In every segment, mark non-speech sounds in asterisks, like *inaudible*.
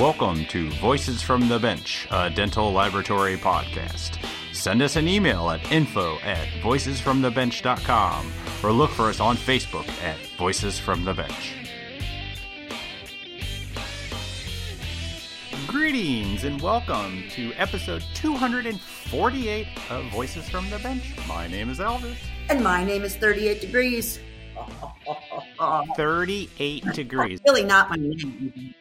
Welcome to Voices from the Bench, a dental laboratory podcast. Send us an email at info at voicesfromthebench.com or look for us on Facebook at Voices from the Bench. Greetings and welcome to episode 248 of Voices from the Bench. My name is Elvis. And my name is 38 Degrees. *laughs* 38 degrees. Really not my name.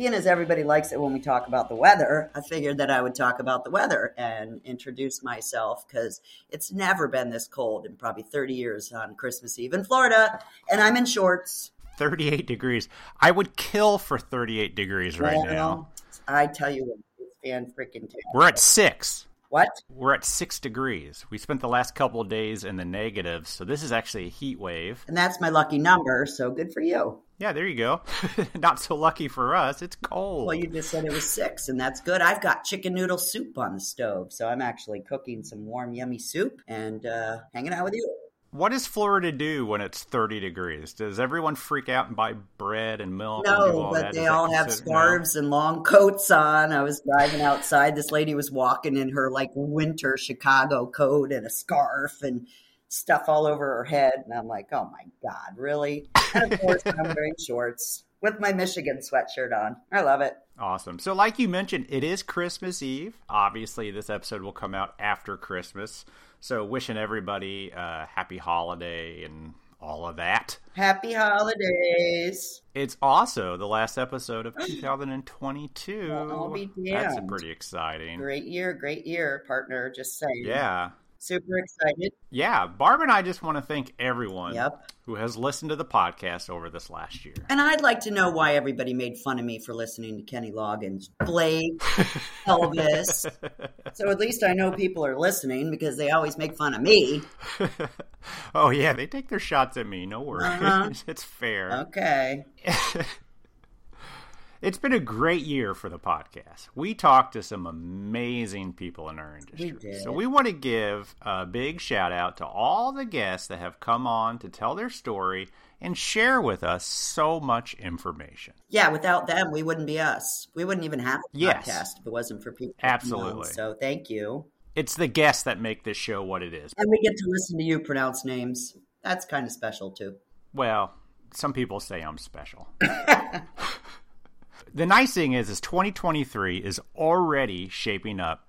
Being as everybody likes it when we talk about the weather, I figured that I would talk about the weather and introduce myself because it's never been this cold in probably 30 years on Christmas Eve in Florida. And I'm in shorts. 38 degrees. I would kill for 38 degrees right Well, now. I tell you what, it's fan freaking We're at six. What? We're at six degrees. We spent the last couple of days in the negatives, so this is actually a heat wave. And that's my lucky number, so good for you. Yeah, there you go. *laughs* Not so lucky for us. It's cold. Well, you just said it was six, and that's good. I've got chicken noodle soup on the stove, so I'm actually cooking some warm, yummy soup and uh, hanging out with you. What does Florida do when it's 30 degrees? Does everyone freak out and buy bread and milk? No, all but that? they all have considered- no? scarves and long coats on. I was driving outside. This lady was walking in her like winter Chicago coat and a scarf and stuff all over her head. And I'm like, oh my God, really? And of course, I'm wearing shorts with my Michigan sweatshirt on. I love it. Awesome. So, like you mentioned, it is Christmas Eve. Obviously, this episode will come out after Christmas. So, wishing everybody a happy holiday and all of that. Happy holidays. It's also the last episode of *gasps* 2022. Well, That's pretty exciting. Great year, great year, partner. Just saying. Yeah. Super excited. Yeah. Barb and I just want to thank everyone Yep. who has listened to the podcast over this last year. And I'd like to know why everybody made fun of me for listening to Kenny Loggins, Blake, *laughs* Elvis. So at least I know people are listening because they always make fun of me. *laughs* oh, yeah. They take their shots at me. No worries. Uh-huh. *laughs* it's fair. Okay. It's been a great year for the podcast. We talked to some amazing people in our industry. did. So we want to give a big shout out to all the guests that have come on to tell their story and share with us so much information. Yeah, without them, we wouldn't be us. We wouldn't even have a Yes. podcast if it wasn't for people. Absolutely. So thank you. It's the guests that make this show what it is. And we get to listen to you pronounce names. That's kind of special too. Well, some people say I'm special. *laughs* the nice thing is, is 2023 is already shaping up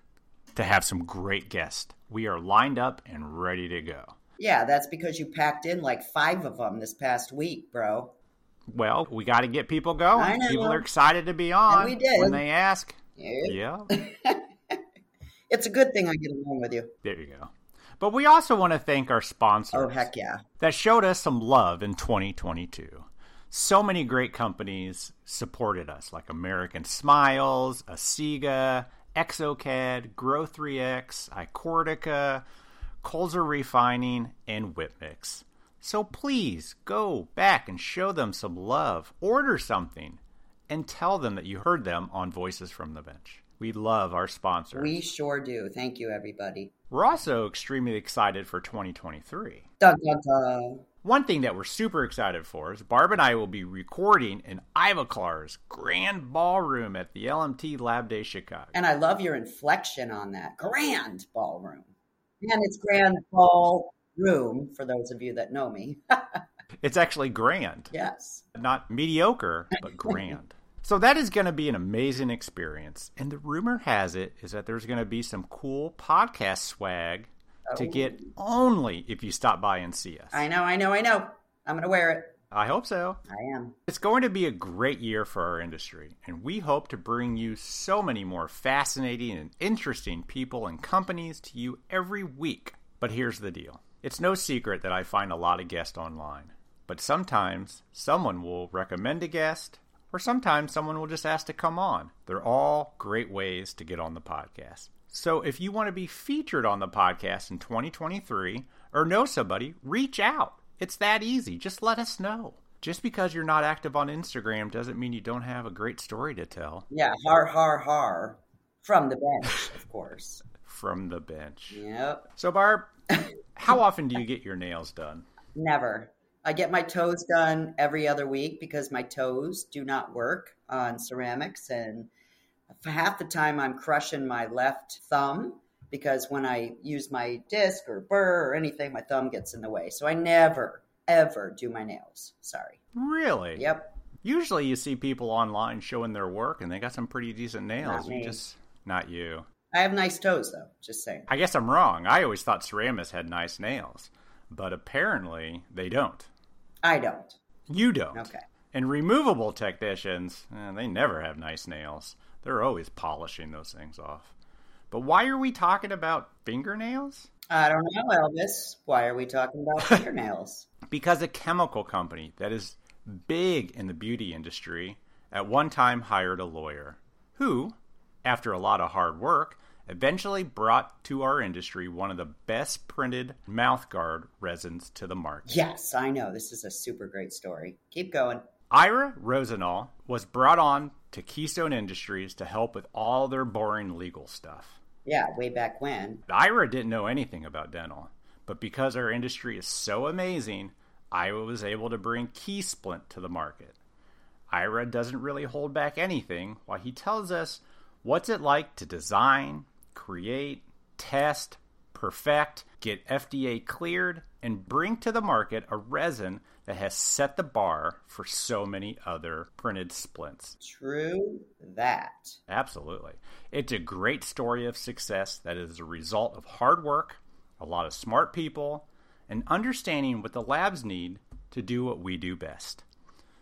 to have some great guests. We are lined up and ready to go. Yeah, that's because you packed in like five of them this past week, bro. Well, we got to get people going. I know. People are excited to be on. we did. When they ask. Yeah. Yeah, *laughs* It's a good thing I get along with you. there you go. But we also want to thank our sponsors Oh, heck yeah. that showed us some love in 2022. So many great companies supported us, like American Smiles, Asiga, Exocad, Grow3X, Icortica, Colzer Refining, and Whipmix. So please go back and show them some love. Order something and tell them that you heard them on Voices from the Bench. We love our sponsors. We sure do. Thank you, everybody. We're also extremely excited for 2023. Dun, dun, dun. One thing that we're super excited for is Barb and I will be recording in Ivoclar's Grand Ballroom at the LMT Lab Day Chicago. And I love your inflection on that. Grand ballroom. And it's grand ballroom for those of you that know me. *laughs* It's actually grand. yes. Not mediocre, but grand. *laughs* So that is going to be an amazing experience. And the rumor has it is that there's going to be some cool podcast swag to get only if you stop by and see us. I know, I know, I know. I'm going to wear it. I hope so. I am. It's going to be a great year for our industry, and we hope to bring you so many more fascinating and interesting people and companies to you every week. But here's the deal it's no secret that I find a lot of guests online, but sometimes someone will recommend a guest, or sometimes someone will just ask to come on. They're all great ways to get on the podcast. So if you want to be featured on the podcast in 2023 or know somebody, reach out. It's that easy. Just let us know. Just because you're not active on Instagram doesn't mean you don't have a great story to tell Yeah, har, har, har. From the bench, of course. from the bench. Yep. So, Barb, how often do you get your nails done? Never. I get my toes done every other week because my toes do not work on ceramics. And half the time, I'm crushing my left thumb because when I use my disc or burr or anything, my thumb gets in the way. So I never, ever do my nails. Sorry. Really? Yep. Usually you see people online showing their work and they got some pretty decent nails. You just not you. I have nice toes, though. Just saying. I guess I'm wrong. I always thought ceramists had nice nails, but apparently they don't. I don't. You don't. Okay. And removable technicians, eh, they never have nice nails. They're always polishing those things off. But why are we talking about fingernails? I don't know, Elvis. Why are we talking about *laughs* fingernails? Because a chemical company that is big in the beauty industry at one time hired a lawyer who, after a lot of hard work, eventually brought to our industry one of the best printed mouthguard resins to the market. yes, I know. This is a super great story. Keep going. Ira Rosenall was brought on to Keystone Industries to help with all their boring legal stuff. Yeah, way back when. Ira didn't know anything about dental, but because our industry is so amazing, Ira was able to bring Key Splint to the market. Ira doesn't really hold back anything while he tells us what's it like to design, create, test, perfect, get FDA cleared, and bring to the market a resin that has set the bar for so many other printed splints. True that. Absolutely. It's a great story of success that is a result of hard work, a lot of smart people, and understanding what the labs need to do what we do best.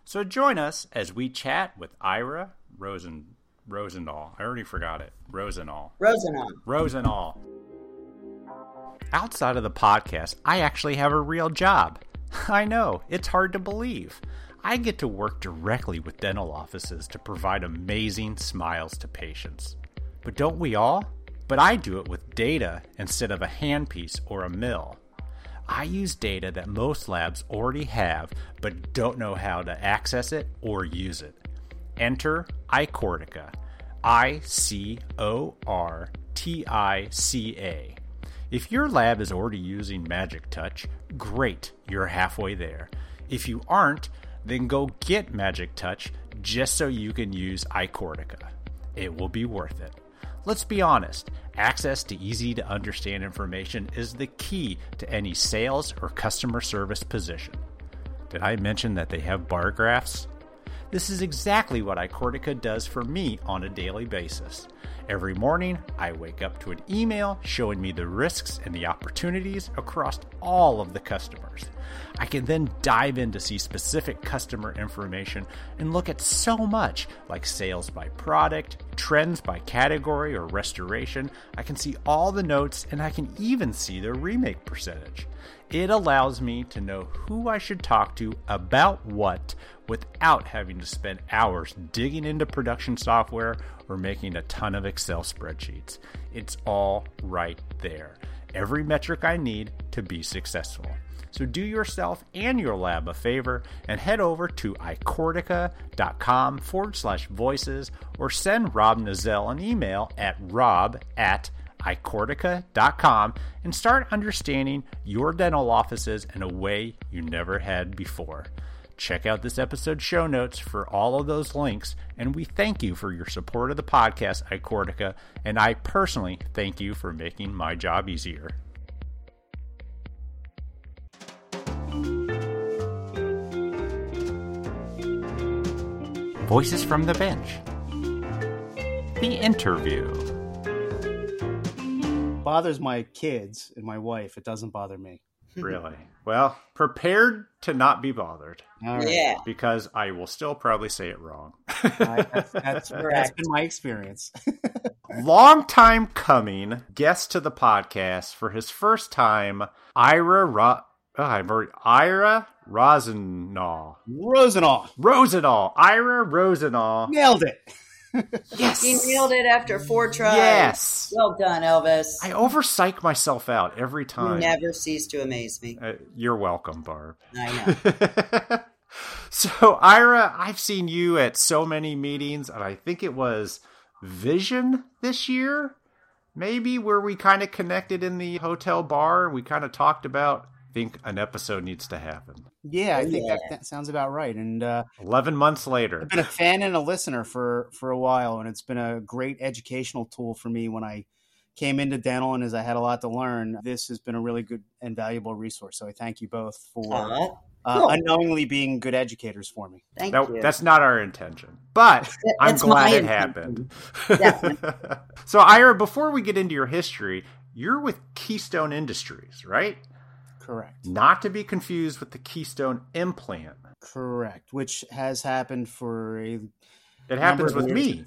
So join us as we chat with Ira Rosen Rosendahl. I already forgot it. Rosenall. Rosenau. Rosenall. Outside of the podcast, I actually have a real job. *laughs* I know, it's hard to believe. I get to work directly with dental offices to provide amazing smiles to patients. But don't we all? But I do it with data instead of a handpiece or a mill. I use data that most labs already have but don't know how to access it or use it. Enter iCortica. I C O R T I C A. If your lab is already using Magic Touch, great, you're halfway there. If you aren't, then go get Magic Touch just so you can use iCortica. It will be worth it. Let's be honest, access to easy to understand information is the key to any sales or customer service position. Did I mention that they have bar graphs? This is exactly what iCortica does for me on a daily basis. Every morning, I wake up to an email showing me the risks and the opportunities across all of the customers. I can then dive in to see specific customer information and look at so much like sales by product, trends by category or restoration. I can see all the notes and I can even see their remake percentage. It allows me to know who I should talk to about what without having to spend hours digging into production software or making a ton of Excel spreadsheets. It's all right there. Every metric I need to be successful. So do yourself and your lab a favor and head over to icortica.com forward slash voices or send Rob Nazell an email at rob at icortica.com and start understanding your dental offices in a way you never had before. Check out this episode's show notes for all of those links, and we thank you for your support of the podcast, iCortica, and I personally thank you for making my job easier. Voices from the Bench. The interview. bothers my kids and my wife. It doesn't bother me. Really? Well, prepared to not be bothered All right. Yeah. because I will still probably say it wrong. I- that's, that's, *laughs* that's Correct. been my experience. *laughs* Long time coming guest to the podcast for his first time, Ira Ro- oh, I've already, Ira Rosenall. Rosenall Rosenall. Ira Rosenall. nailed it. Yes. He nailed it after four tries. Yes. Well done, Elvis. I over overpsych myself out every you time. never cease to amaze me. Uh, you're welcome, Barb. I know. *laughs* so, Ira, I've seen you at so many meetings, and I think it was Vision this year, maybe, where we kind of connected in the hotel bar. We kind of talked about think an episode needs to happen. Yeah, I think yeah. That, that sounds about right. And uh, 11 months later. I've been a fan and a listener for for a while, and it's been a great educational tool for me when I came into dental. And as I had a lot to learn, this has been a really good and valuable resource. So I thank you both for Aw, uh, cool. unknowingly being good educators for me. thank That- you. that's not our intention, but *laughs* I'm glad it intention. happened. *laughs* so, Ira, before we get into your history, you're with Keystone Industries, right? Correct. Not to be confused with the Keystone implant. Correct. Which has happened for a It happens with me.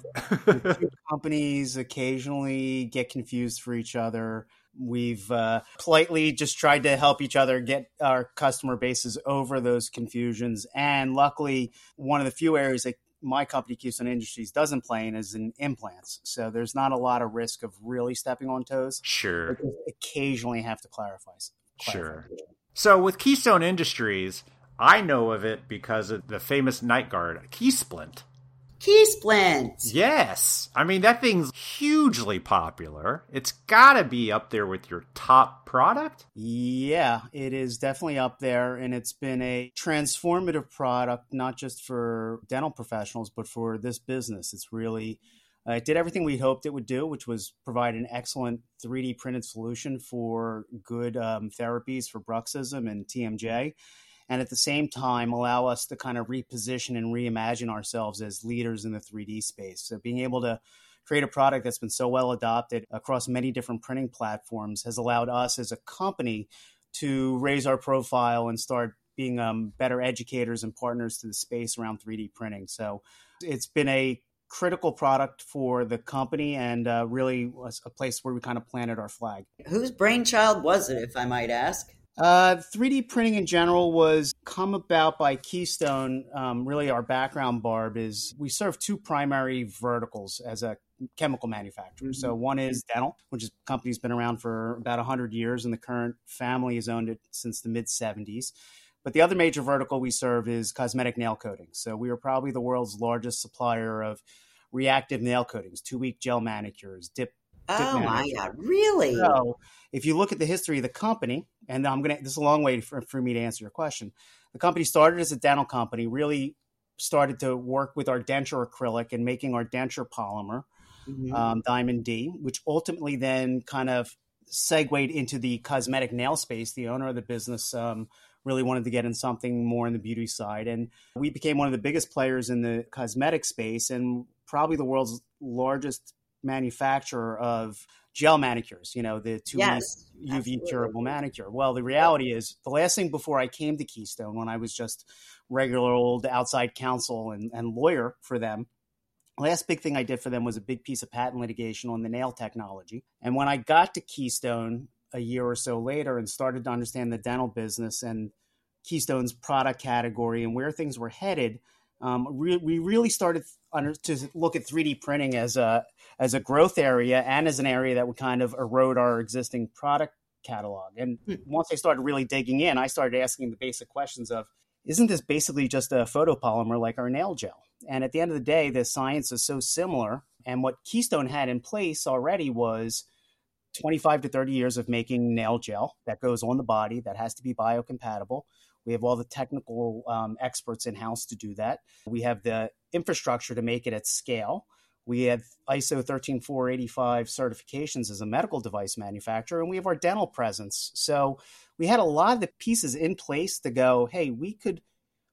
*laughs* companies occasionally get confused for each other. We've uh, politely just tried to help each other get our customer bases over those confusions. And luckily, one of the few areas that my company, Keystone Industries, doesn't play in is in implants. So there's not a lot of risk of really stepping on toes. sure. Occasionally have to clarify. Sure. So with Keystone Industries, I know of it because of the famous night guard, Key Splint. Key splints. Yes. I mean, that thing's hugely popular. It's got to be up there with your top product. Yeah, it is definitely up there, and it's been a transformative product, not just for dental professionals, but for this business. It's really, uh, it did everything we hoped it would do, which was provide an excellent 3D printed solution for good um, therapies for bruxism and TMJ. And at the same time, allow us to kind of reposition and reimagine ourselves as leaders in the 3D space. So, being able to create a product that's been so well adopted across many different printing platforms has allowed us as a company to raise our profile and start being um, better educators and partners to the space around 3D printing. So it's been a critical product for the company and uh, really was a place where we kind of planted our flag. Whose brainchild was it, if I might ask? Uh, 3D printing in general was come about by Keystone. Um, really, our background, Barb, is we serve two primary verticals as a chemical manufacturer. So one is dental, which is company's been around for about 100 years, and the current family has owned it since the mid 70s. But the other major vertical we serve is cosmetic nail coatings. So we are probably the world's largest supplier of reactive nail coatings, two week gel manicures, dip Oh my. God, really? so, if you look at the history of the company, and I'm going to, this is a long way for, for me to answer your question. The company started as a dental company, really started to work with our denture acrylic and making our denture polymer, Mhm. um, Diamond D, which ultimately then kind of segued into the cosmetic nail space. The owner of the business um, really wanted to get in something more in the beauty side. And we became one of the biggest players in the cosmetic space and probably the world's largest manufacturer of gel manicures, you know, the two yes, UV absolutely. curable manicure. Well, the reality is the last thing before I came to Keystone, when I was just regular old outside counsel and, and lawyer for them, last big thing I did for them was a big piece of patent litigation on the nail technology. And when I got to Keystone a year or so later and started to understand the dental business and Keystone's product category and where things were headed, um, re- we really started under, to look at 3D printing as a as a growth area and as an area that would kind of erode our existing product catalog. And Hmm. once I started really digging in, I started asking the basic questions of, isn't this basically just a photopolymer like our nail gel? And at the end of the day, the science is so similar. And what Keystone had in place already was 25 to 30 years of making nail gel that goes on the body that has to be biocompatible. We have all the technical um, experts in house to do that. We have the infrastructure to make it at scale. We have ISO 13485 certifications as a medical device manufacturer, and we have our dental presence. So we had a lot of the pieces in place to go, hey, we could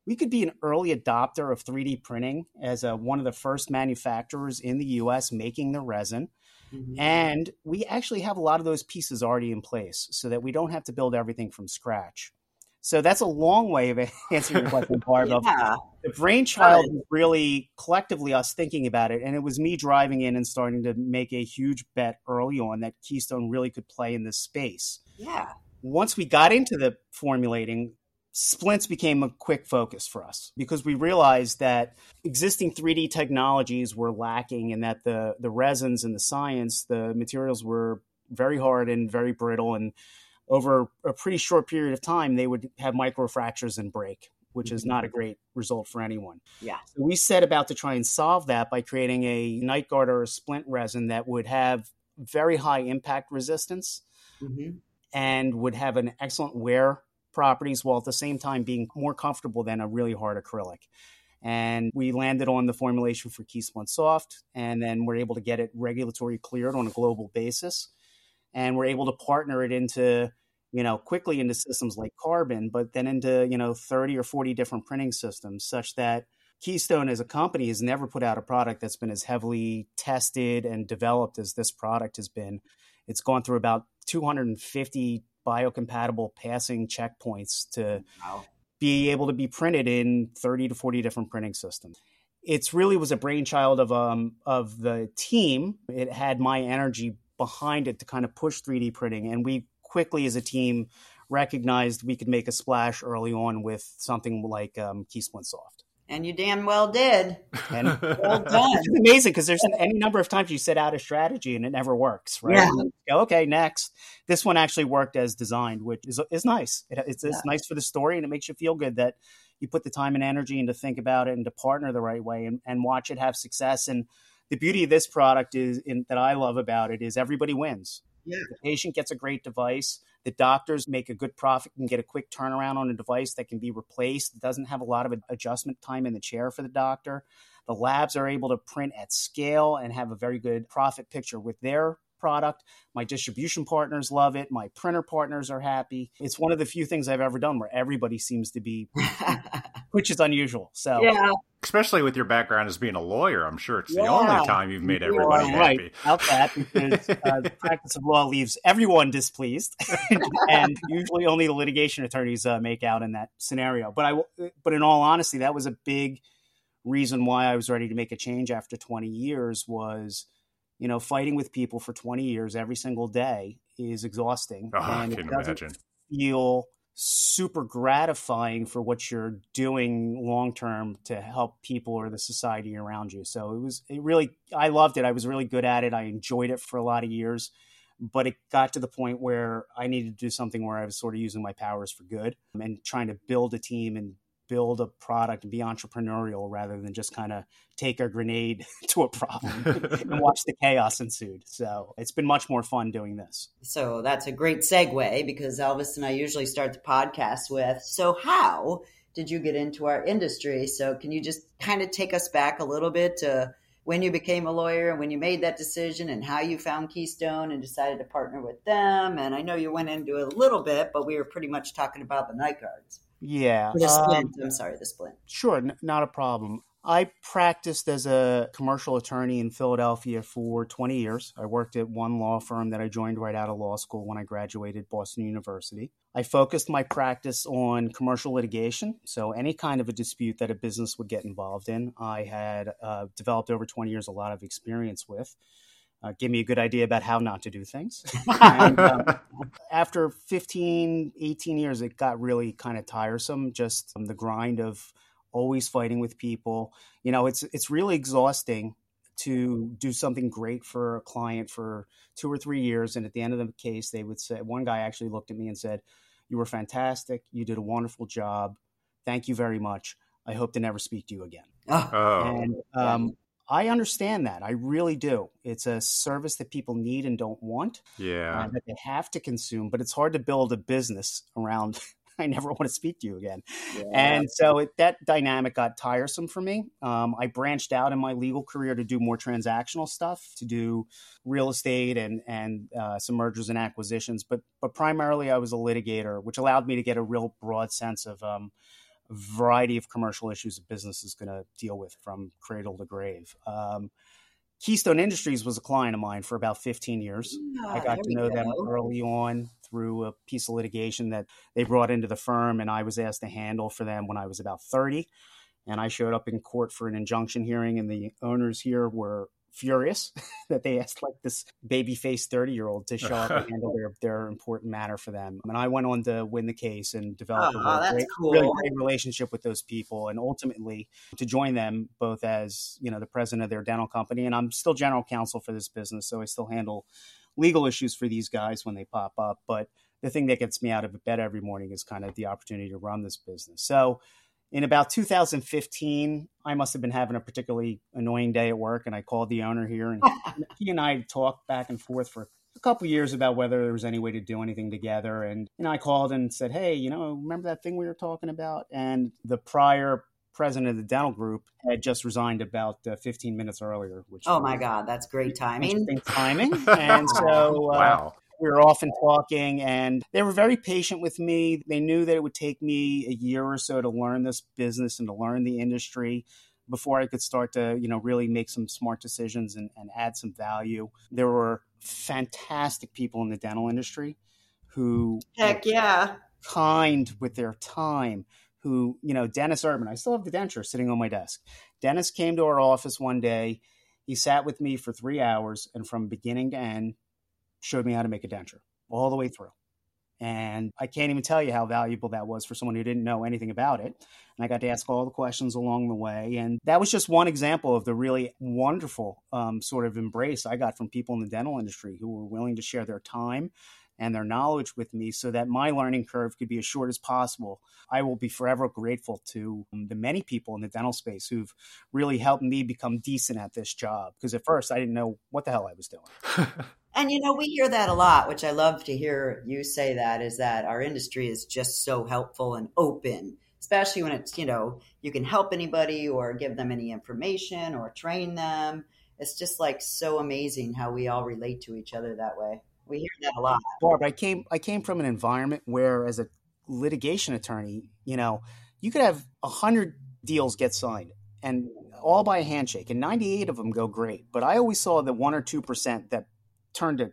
we could be an early adopter of 3D printing as a, one of the first manufacturers in the US making the resin. Mhm. And we actually have a lot of those pieces already in place so that we don't have to build everything from scratch. So that's a long way of *laughs* answering your question, *laughs* Barb. of yeah. the brainchild really collectively us thinking about it and it was me driving in and starting to make a huge bet early on that keystone really could play in this space Yeah. once we got into the formulating splints became a quick focus for us because we realized that existing 3d technologies were lacking and that the the resins and the science the materials were very hard and very brittle. And over a pretty short period of time they would have microfractures and break which is not a great result for anyone. Yeah. so we set about to try and solve that by creating a night guard or a splint resin that would have very high impact resistance hmm and would have an excellent wear properties while at the same time being more comfortable than a really hard acrylic. And we landed on the formulation for Keysplint Soft, and then we're able to get it regulatory cleared on a global basis. And we're able to partner it into, you know, quickly into systems like Carbon, but then into, you know, 30 or 40 different printing systems, such that Keystone as a company has never put out a product that's been as heavily tested and developed as this product has been. It's gone through about 250 biocompatible passing checkpoints to wow. be able to be printed in 30 to 40 different printing systems. It's really was a brainchild of um of the team. It had my energy behind it to kind of push 3D printing, and we quickly as a team recognized we could make a splash early on with something like um, Keysplint Soft. And you damn well did. And *laughs* well done. It's amazing because there's an, any number of times you set out a strategy and it never works, right? Yeah. Go, okay, next. This one actually worked as designed, which is is nice. It, it's, it's nice for the story and it makes you feel good that you put the time and energy into think about it and to partner the right way and, and watch it have success. And the beauty of this product is in, that I love about it is everybody wins. Yeah. The patient gets a great device the doctors make a good profit and get a quick turnaround on a device that can be replaced. It doesn't have a lot of adjustment time in the chair for the doctor. The labs are able to print at scale and have a very good profit picture with their product. My distribution partners love it. My printer partners are happy. It's one of the few things I've ever done where everybody seems to be, *laughs* which is unusual. So, yeah. Especially with your background as being a lawyer, I'm sure it's yeah. the only time you've made everybody you right. happy. About that, because uh, the practice of law leaves everyone displeased, *laughs* and usually only the litigation attorneys uh, make out in that scenario. But I, but in all honesty, that was a big reason why I was ready to make a change after 20 years was you know, fighting with people for 20 years every single day is exhausting. Oh, and I can it doesn't imagine. feel super gratifying for what you're doing long term to help people or the society around you. So it was it really I loved it. I was really good at it. I enjoyed it for a lot of years. But it got to the point where I needed to do something where I was sort of using my powers for good and trying to build a team and build a product and be entrepreneurial rather than just kind of take a grenade *laughs* to a problem *laughs* and watch the chaos ensued. So it's been much more fun doing this. So that's a great segue because Elvis and I usually start the podcast with So, how did you get into our industry? So, can you just kind of take us back a little bit to when you became a lawyer and when you made that decision and how you found Keystone and decided to partner with them? And I know you went into it a little bit, but we were pretty much talking about the night guards. Yeah. The splint. Um, I'm sorry, the splint. Sure, n- not a problem. I practiced as a commercial attorney in Philadelphia for 20 years. I worked at one law firm that I joined right out of law school when I graduated Boston University. I focused my practice on commercial litigation, so any kind of a dispute that a business would get involved in, I had uh, developed over 20 years a lot of experience with uh, gave me a good idea about how not to do things. *laughs* and, um, after 15, 18 years, it got really kind of tiresome, just um, the grind of always fighting with people. You know, it's it's really exhausting to do something great for a client for two or three years. And at the end of the case, they would say, one guy actually looked at me and said, You were fantastic. You did a wonderful job. Thank you very much. I hope to never speak to you again. Oh. And um, I understand that. I really do. It's a service that people need and don't want. Yeah. Uh, that they have to consume, but it's hard to build a business around. *laughs* I never want to speak to you again. Yeah. And so it, that dynamic got tiresome for me. Um, I branched out in my legal career to do more transactional stuff, to do real estate and and uh, some mergers and acquisitions. But but primarily, I was a litigator, which allowed me to get a real broad sense of um, variety of commercial issues a business is going to deal with from cradle to grave. Um, Keystone Industries was a client of mine for about 15 years. I got to know go. them early on through a piece of litigation that they brought into the firm, and I was asked to handle for them when I was about 30. And I showed up in court for an injunction hearing, and the owners here were furious *laughs* that they asked like this baby faced 30 year old to show up and *laughs* handle their, their important matter for them. And I went on to win the case and develop oh, a ah, really, great, cool. really great relationship with those people and ultimately to join them both as, you know, the president of their dental company. And I'm still general counsel for this business. So I still handle legal issues for these guys when they pop up. But the thing that gets me out of bed every morning is kind of the opportunity to run this business. So in about 2015, I must have been having a particularly annoying day at work, and I called the owner here, and *laughs* he and I talked back and forth for a a couple years about whether there was any way to do anything together. And you know, I called and said, "Hey, you know, remember that thing we were talking about?" And the prior president of the dental group had just resigned about uh, 15 minutes earlier. Which oh my god, that's great timing! timing. *laughs* and so, uh, wow. We were often talking, and they were very patient with me. They knew that it would take me a year or so to learn this business and to learn the industry before I could start to, you know, really make some smart decisions and, and add some value. There were fantastic people in the dental industry who heck yeah kind with their time who you know dennis urban i still have the denture sitting on my desk dennis came to our office one day he sat with me for three hours and from beginning to end showed me how to make a denture all the way through and I can't even tell you how valuable that was for someone who didn't know anything about it. And I got to ask all the questions along the way. And that was just one example of the really wonderful um, sort of embrace I got from people in the dental industry who were willing to share their time and their knowledge with me so that my learning curve could be as short as possible. I will be forever grateful to um, the many people in the dental space who've really helped me become decent at this job. Because at first I didn't know what the hell I was doing. *laughs* And you know, we hear that a lot, which I love to hear you say that is that our industry is just so helpful and open, especially when it's, you know, you can help anybody or give them any information or train them. It's just like so amazing how we all relate to each other that way. We hear that a lot. Barb, I came I came from an environment where as a litigation attorney, you know, you could have a hundred deals get signed and all by a handshake and 98 of them go great. But I always saw the one or 2% that turned to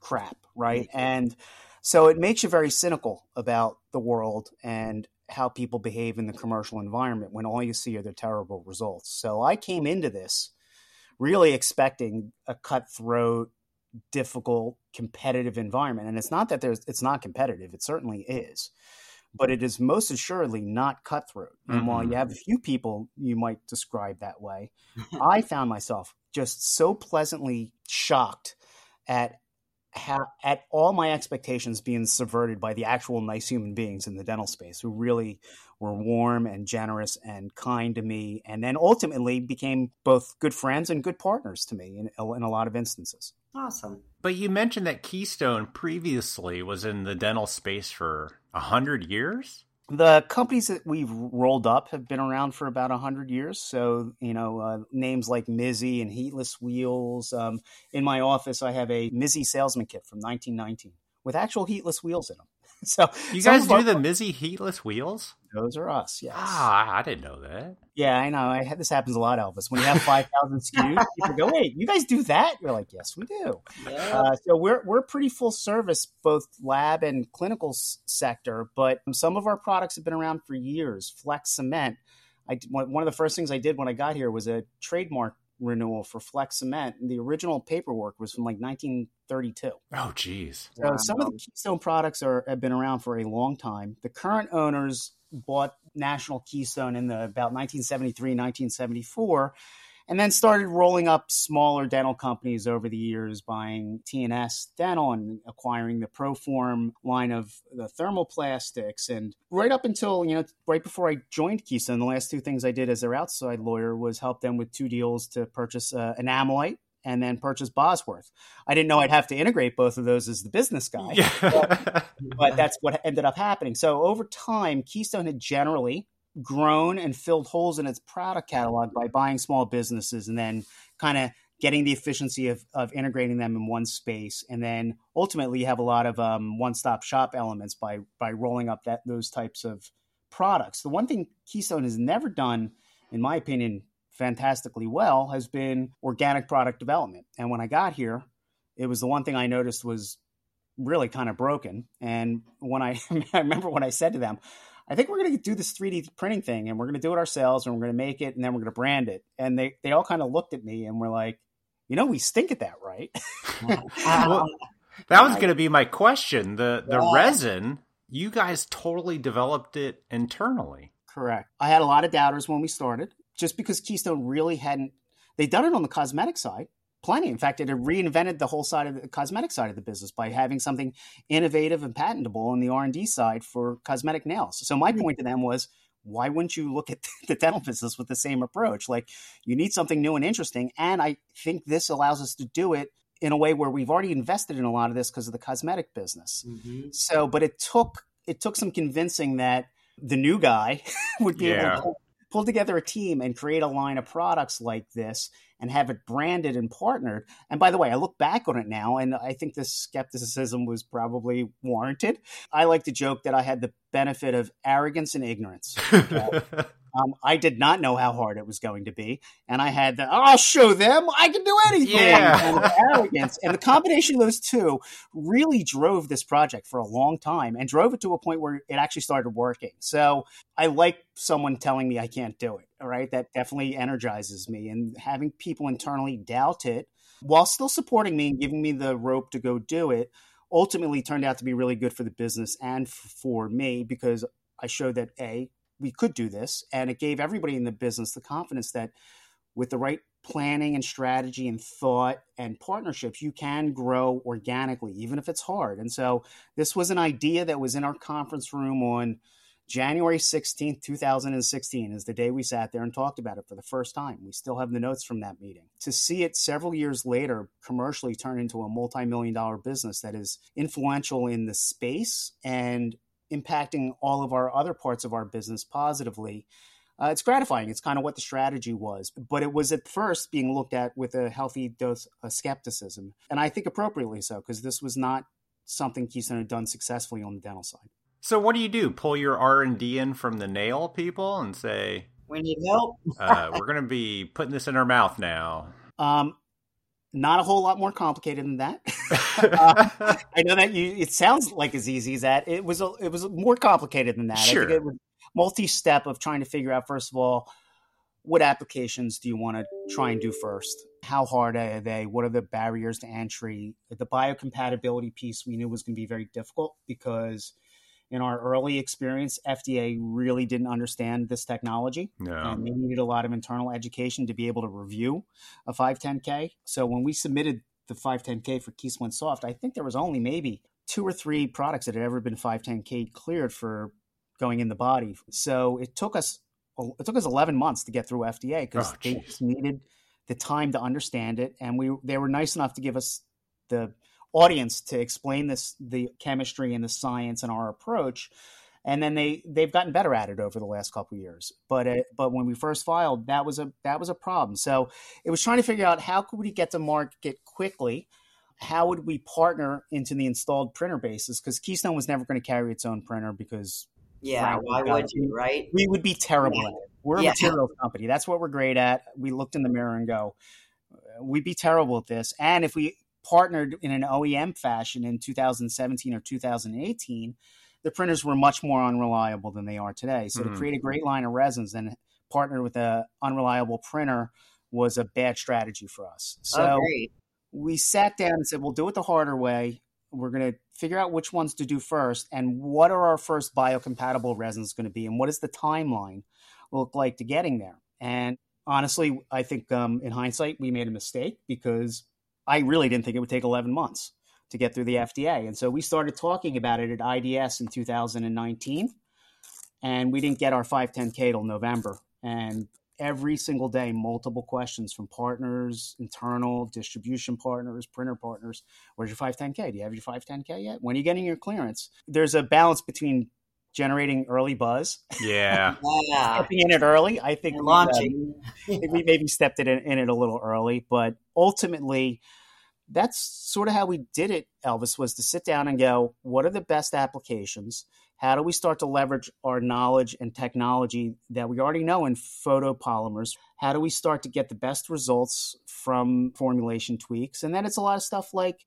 crap, right? And so it makes you very cynical about the world and how people behave in the commercial environment when all you see are the terrible results. So I came into this really expecting a cutthroat, difficult, competitive environment. And it's not that there's it's not competitive, it certainly is. But it is most assuredly not cutthroat. And mm-hmm. while you have a few people you might describe that way, *laughs* I found myself just so pleasantly shocked at how, at all my expectations being subverted by the actual nice human beings in the dental space who really were warm and generous and kind to me and then ultimately became both good friends and good partners to me in, in a lot of instances. Awesome. But you mentioned that keystone previously was in the dental space for a hundred years the companies that we've rolled up have been around for about 100 years. So, you know, uh, names like Mizzy and Heatless Wheels. Um, in my office, I have a Mizzy salesman kit from 1919 with actual heatless wheels in them. *laughs* So you guys do the Mizzy heatless wheels? Those are us. Yes. Ah, I didn't know that. Yeah, I know. I, this happens a lot, Elvis. When you have five thousand *laughs* SKUs, people go, "Wait, you guys do that?" You're like, "Yes, we do." Yeah. Uh, so we're we're pretty full service, both lab and clinical s- sector. But some of our products have been around for years. Flex Cement. I one of the first things I did when I got here was a trademark renewal for Flex Cement. The original paperwork was from like 1932. Oh, geez. So wow. some of the Keystone products are have been around for a long time. The current owners bought National Keystone in the about 1973, 1974 and then started rolling up smaller dental companies over the years, buying TNS Dental and acquiring the Proform line of the thermoplastics. And right up until, you know, right before I joined Keystone, the last two things I did as their outside lawyer was help them with two deals to purchase uh, Enamelite and then purchase Bosworth. I didn't know I'd have to integrate both of those as the business guy, yeah. but, but, that's what ended up happening. So over time, Keystone had generally grown and filled holes in its product catalog by buying small businesses and then kind of getting the efficiency of, of integrating them in one space. And then ultimately you have a lot of um, one-stop shop elements by by rolling up that those types of products. The one thing keystone has never done in my opinion fantastically well has been organic product development. And when i got here it was the one thing i noticed was really kind of broken. And when i *laughs* i remember when i said to them I think we're going to do this 3D printing thing and we're going to do it ourselves and we're going to make it and then we're going to brand it. And they, they all kind of looked at me and were like, you know, we stink at that, right? *laughs* well, that was going to be my question. The the yeah. resin, you guys totally developed it internally. Correct. I had a lot of doubters when we started, just because Keystone really hadn't. They'd done it on the cosmetic side, plenty. In fact, it had reinvented the whole side of the cosmetic side of the business by having something innovative and patentable on the R and D side for cosmetic nails. So my hmm. point to them was, why wouldn't you look at *laughs* the dental business with the same approach? Like you need something new and interesting, and I think this allows us to do it in a way where we've already invested in a lot of this because of the cosmetic business. Mm-hmm. So, but it took it took some convincing that the new guy *laughs* would be yeah. able to pull, pull together a team and create a line of products like this and have it branded and partnered. And by the way, I look back on it now and I think this skepticism was probably warranted. I like to joke that I had the benefit of arrogance and ignorance. *laughs* Um, I did not know how hard it was going to be, and I had the "I'll show them I can do anything" yeah. kind of arrogance, and the combination of those two really drove this project for a long time, and drove it to a point where it actually started working. So I like someone telling me I can't do it. All right, that definitely energizes me, and having people internally doubt it while still supporting me and giving me the rope to go do it ultimately turned out to be really good for the business and for me because I showed that a we could do this. And it gave everybody in the business the confidence that with the right planning and strategy and thought and partnerships, you can grow organically, even if it's hard. And so this was an idea that was in our conference room on January 16th, 2016 is the day we sat there and talked about it for the first time. We still have the notes from that meeting. To see it several years later commercially turn into a multi million dollar business that is influential in the space and impacting all of our other parts of our business positively. Uh, it's gratifying. It's kind of what the strategy was, but it was at first being looked at with a healthy dose of skepticism, and I think appropriately so because this was not something Keystone had done successfully on the dental side. So, what do you do? Pull your R and D in from the nail people and say, "We need help. uh, we're going to be putting this in our mouth now." Um, not a whole lot more complicated than that. *laughs* uh, I know that you. It sounds like as easy as that. It was. A, it was more complicated than that. Sure. I think it was multi-step of trying to figure out first of all what applications do you want to try and do first how hard are they what are the barriers to entry the biocompatibility piece we knew was going to be very difficult because in our early experience, FDA really didn't understand this technology. No. And they needed a lot of internal education to be able to review a 510K. So when we submitted the 510K for Keystone Soft, I think there was only maybe two or three products that had ever been 510K cleared for going in the body. So it took us it took us 11 months to get through FDA because oh, they just needed the time to understand it, and we they were nice enough to give us the audience to explain this the chemistry and the science and our approach and then they they've gotten better at it over the last couple years. But it, but when we first filed that was a that was a problem. So it was trying to figure out how could we get to market quickly? How would we partner into the installed printer bases? Because keystone was never going to carry its own printer because yeah why would you right? We would be terrible yeah. at it. We're a yeah. materials company. That's what we're great at. We looked in the mirror and go we'd be terrible at this. And if we partnered in an OEM fashion in 2017 or 2018, the printers were much more unreliable than they are today. So mm-hmm. to create a great line of resins and partner with an unreliable printer was a bad strategy for us. So oh, we sat down and said, we'll do it the harder way. We're going to figure out which ones to do first and what are our first biocompatible resins going to be and what is the timeline look like to getting there. And honestly, I think um, in hindsight, we made a mistake because I really didn't think it would take 11 months to get through the FDA. And so we started talking about it at IDS in 2019, and we didn't get our 510K till November. And every single day, multiple questions from partners, internal distribution partners, printer partners. Where's your 510K? Do you have your 510K yet? When are you getting your clearance? There's a balance between generating early buzz. Yeah. *laughs* yeah. Stepping in it early. I think launching. We, uh, we maybe stepped it in, in, it a little early, but ultimately that's sort of how we did it, Elvis, was to sit down and go, what are the best applications? How do we start to leverage our knowledge and technology that we already know in photopolymers? How do we start to get the best results from formulation tweaks? And then it's a lot of stuff like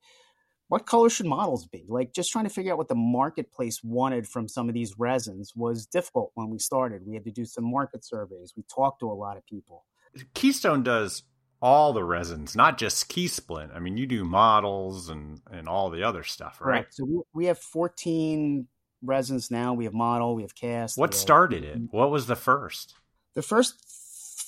what color should models be? Like just trying to figure out what the marketplace wanted from some of these resins was difficult when we started. We had to do some market surveys. We talked to a lot of people. Keystone does all the resins, not just key splint. I mean, you do models and and all the other stuff, right? right. So we, we have 14 resins now. We have model, we have cast. What started it? Mm-hmm. What was the first? The first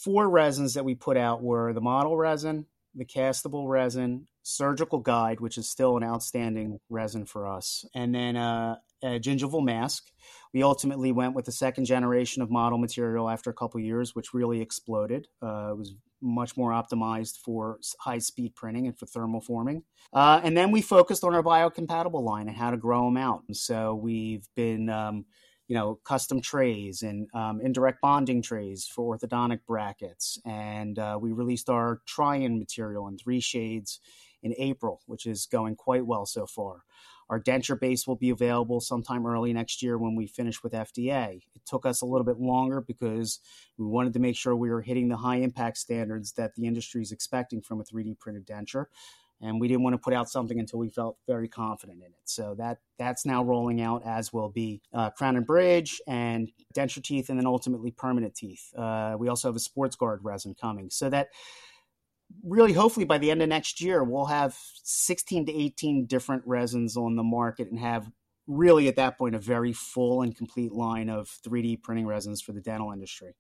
four resins that we put out were the model resin, the castable resin, Surgical Guide, which is still an outstanding resin for us, and then uh, a gingival mask. We ultimately went with the second generation of model material after a couple years, which really exploded. Uh, it was much more optimized for high speed printing and for thermal forming. Uh, and then we focused on our biocompatible line and how to grow them out. So we've been, um, you know, custom trays and um, indirect bonding trays for orthodontic brackets. And uh, we released our try in material in three shades in April, which is going quite well so far. Our denture base will be available sometime early next year when we finish with FDA. It took us a little bit longer because we wanted to make sure we were hitting the high impact standards that the industry is expecting from a 3D printed denture. And we didn't want to put out something until we felt very confident in it. So that that's now rolling out, as will be uh, crown and bridge and denture teeth, and then ultimately permanent teeth. Uh, we also have a sports guard resin coming. So that really hopefully by the end of next year we'll have 16 to 18 different resins on the market and have really at that point a very full and complete line of 3D printing resins for the dental industry.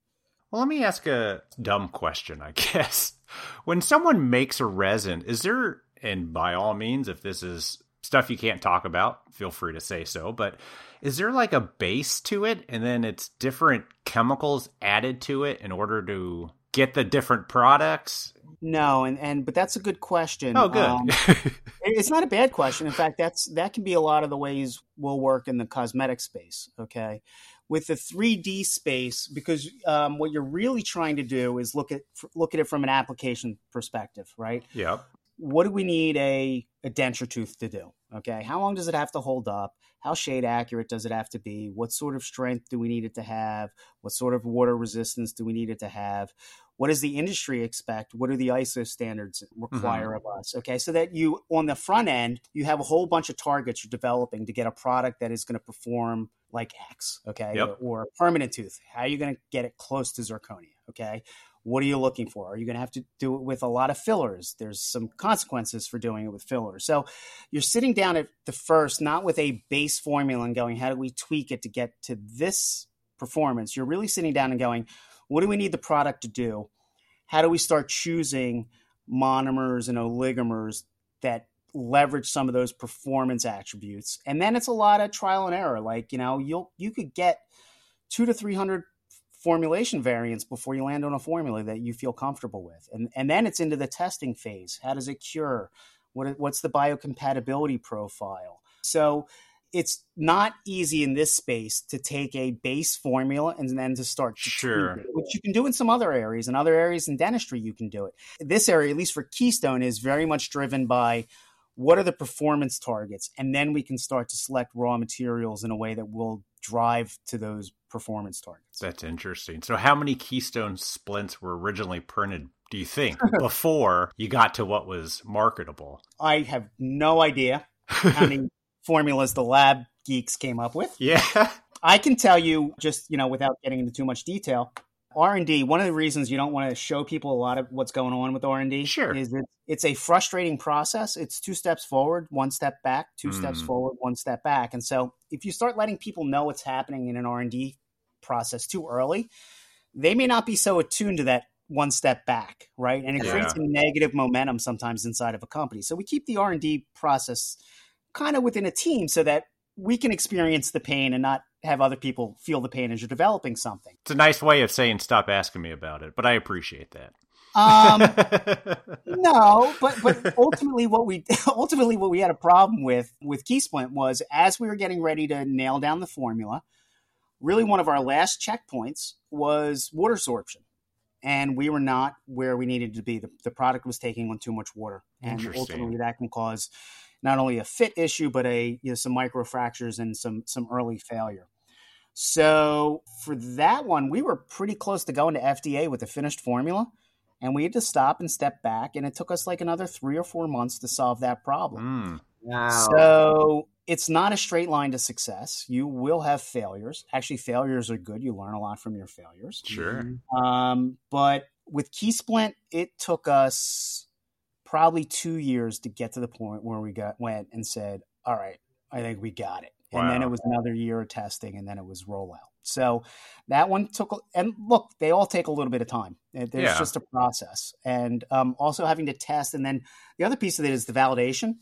Well, let me ask a dumb question, I *laughs* guess. When someone makes a resin, is there and by all means if this is stuff you can't talk about, feel free to say so, but is there like a base to it and then it's different chemicals added to it in order to get the different products no, and and but that's a good question. Oh, good. Um, *laughs* it's not a bad question. In fact, that's that can be a lot of the ways we'll work in the cosmetic space. Okay, with the 3D space, because um, what you're really trying to do is look at look at it from an application perspective, right? Yep. What do we need a a denture tooth to do? Okay, how long does it have to hold up? How shade accurate does it have to be? What sort of strength do we need it to have? What sort of water resistance do we need it to have? What does the industry expect what do the iso standards require mm-hmm. of us okay so that you on the front end you have a whole bunch of targets you're developing to get a product that is going to perform like x okay yep. or, or permanent tooth how are you going to get it close to zirconia okay what are you looking for? Are you going to have to do it with a lot of fillers? There's some consequences for doing it with fillers. So you're sitting down at the first, not with a base formula and going, how do we tweak it to get to this performance? You're really sitting down and going, what do we need the product to do? How do we start choosing monomers and oligomers that leverage some of those performance attributes? And then it's a lot of trial and error. Like, you know, you'll you could get two to three hundred formulation variants before you land on a formula that you feel comfortable with. And and then it's into the testing phase. How does it cure? What, what's the biocompatibility profile? So it's not easy in this space to take a base formula and then to start to sure. it, which you can do in some other areas in other areas in dentistry you can do it. This area at least for keystone is very much driven by what are the performance targets and then we can start to select raw materials in a way that will drive to those performance targets. That's interesting. So how many keystone splints were originally printed do you think *laughs* before you got to what was marketable? I have no idea how many *laughs* formulas the lab geeks came up with. Yeah. *laughs* I can tell you just, you know, without getting into too much detail, R&D, one of the reasons you don't want to show people a lot of what's going on with R&D sure. is that it's a frustrating process. It's two steps forward, one step back, two mm. steps forward, one step back. And so if you start letting people know what's happening in an R&D process too early, they may not be so attuned to that one step back, right? And it yeah. creates a negative momentum sometimes inside of a company. So we keep the R&D process kind of within a team so that we can experience the pain and not have other people feel the pain as you're developing something. It's a nice way of saying stop asking me about it, but I appreciate that. Um, *laughs* no, but but ultimately, what we *laughs* ultimately what we had a problem with with KeySplint was as we were getting ready to nail down the formula. Really, one of our last checkpoints was water absorption, and we were not where we needed to be. The, the product was taking on too much water, and ultimately that can cause not only a fit issue, but a you know, some microfractures and some some early failure. So for that one, we were pretty close to going to FDA with the finished formula, and we had to stop and step back, and it took us like another three or four months to solve that problem. Mm. Wow. So it's not a straight line to success. You will have failures. Actually, failures are good. You learn a lot from your failures. Sure. Um, but with Key Splint, it took us probably two years to get to the point where we got went and said, "All right, I think we got it." Wow. And then it was another year of testing and then it was rollout. So that one took, and look, they all take a little bit of time. There's yeah. just a process. And um, also having to test. And then the other piece of it is the validation.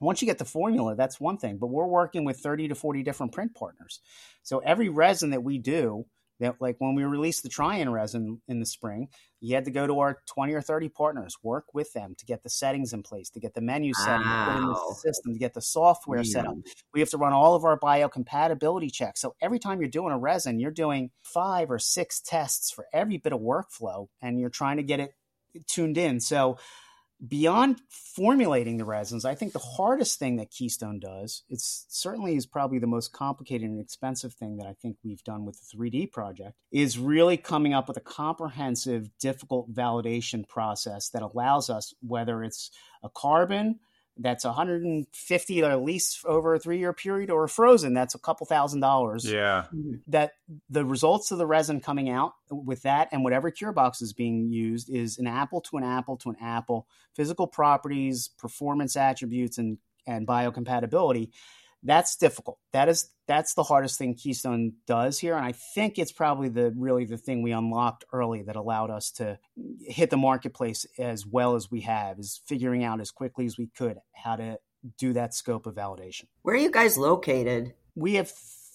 Once you get the formula, that's one thing, but we're working with 30 to 40 different print partners. So every resin that we do, that like when we released the Trian resin in the spring, you had to go to our 20 or 30 partners, work with them to get the settings in place, to get the menu set wow. in the system, to get the software yeah. set up. We have to run all of our biocompatibility checks. So every time you're doing a resin, you're doing five or six tests for every bit of workflow and you're trying to get it tuned in. So beyond formulating the resins, I think the hardest thing that Keystone does, it's certainly is probably the most complicated and expensive thing that I think we've done with the 3D project, is really coming up with a comprehensive, difficult validation process that allows us, whether it's a carbon, that's 150 at least over a three year period or Phrozen that's a couple thousand dollars. Yeah. Mm-hmm. That the results of the resin coming out with that and whatever cure box is being used is an apple to an apple to an apple. Physical properties performance attributes and and biocompatibility that's difficult. That is that's the hardest thing Keystone does here, and I think it's probably the really the thing we unlocked early that allowed us to hit the marketplace as well as we have is figuring out as quickly as we could how to do that scope of validation. Where are you guys located? We have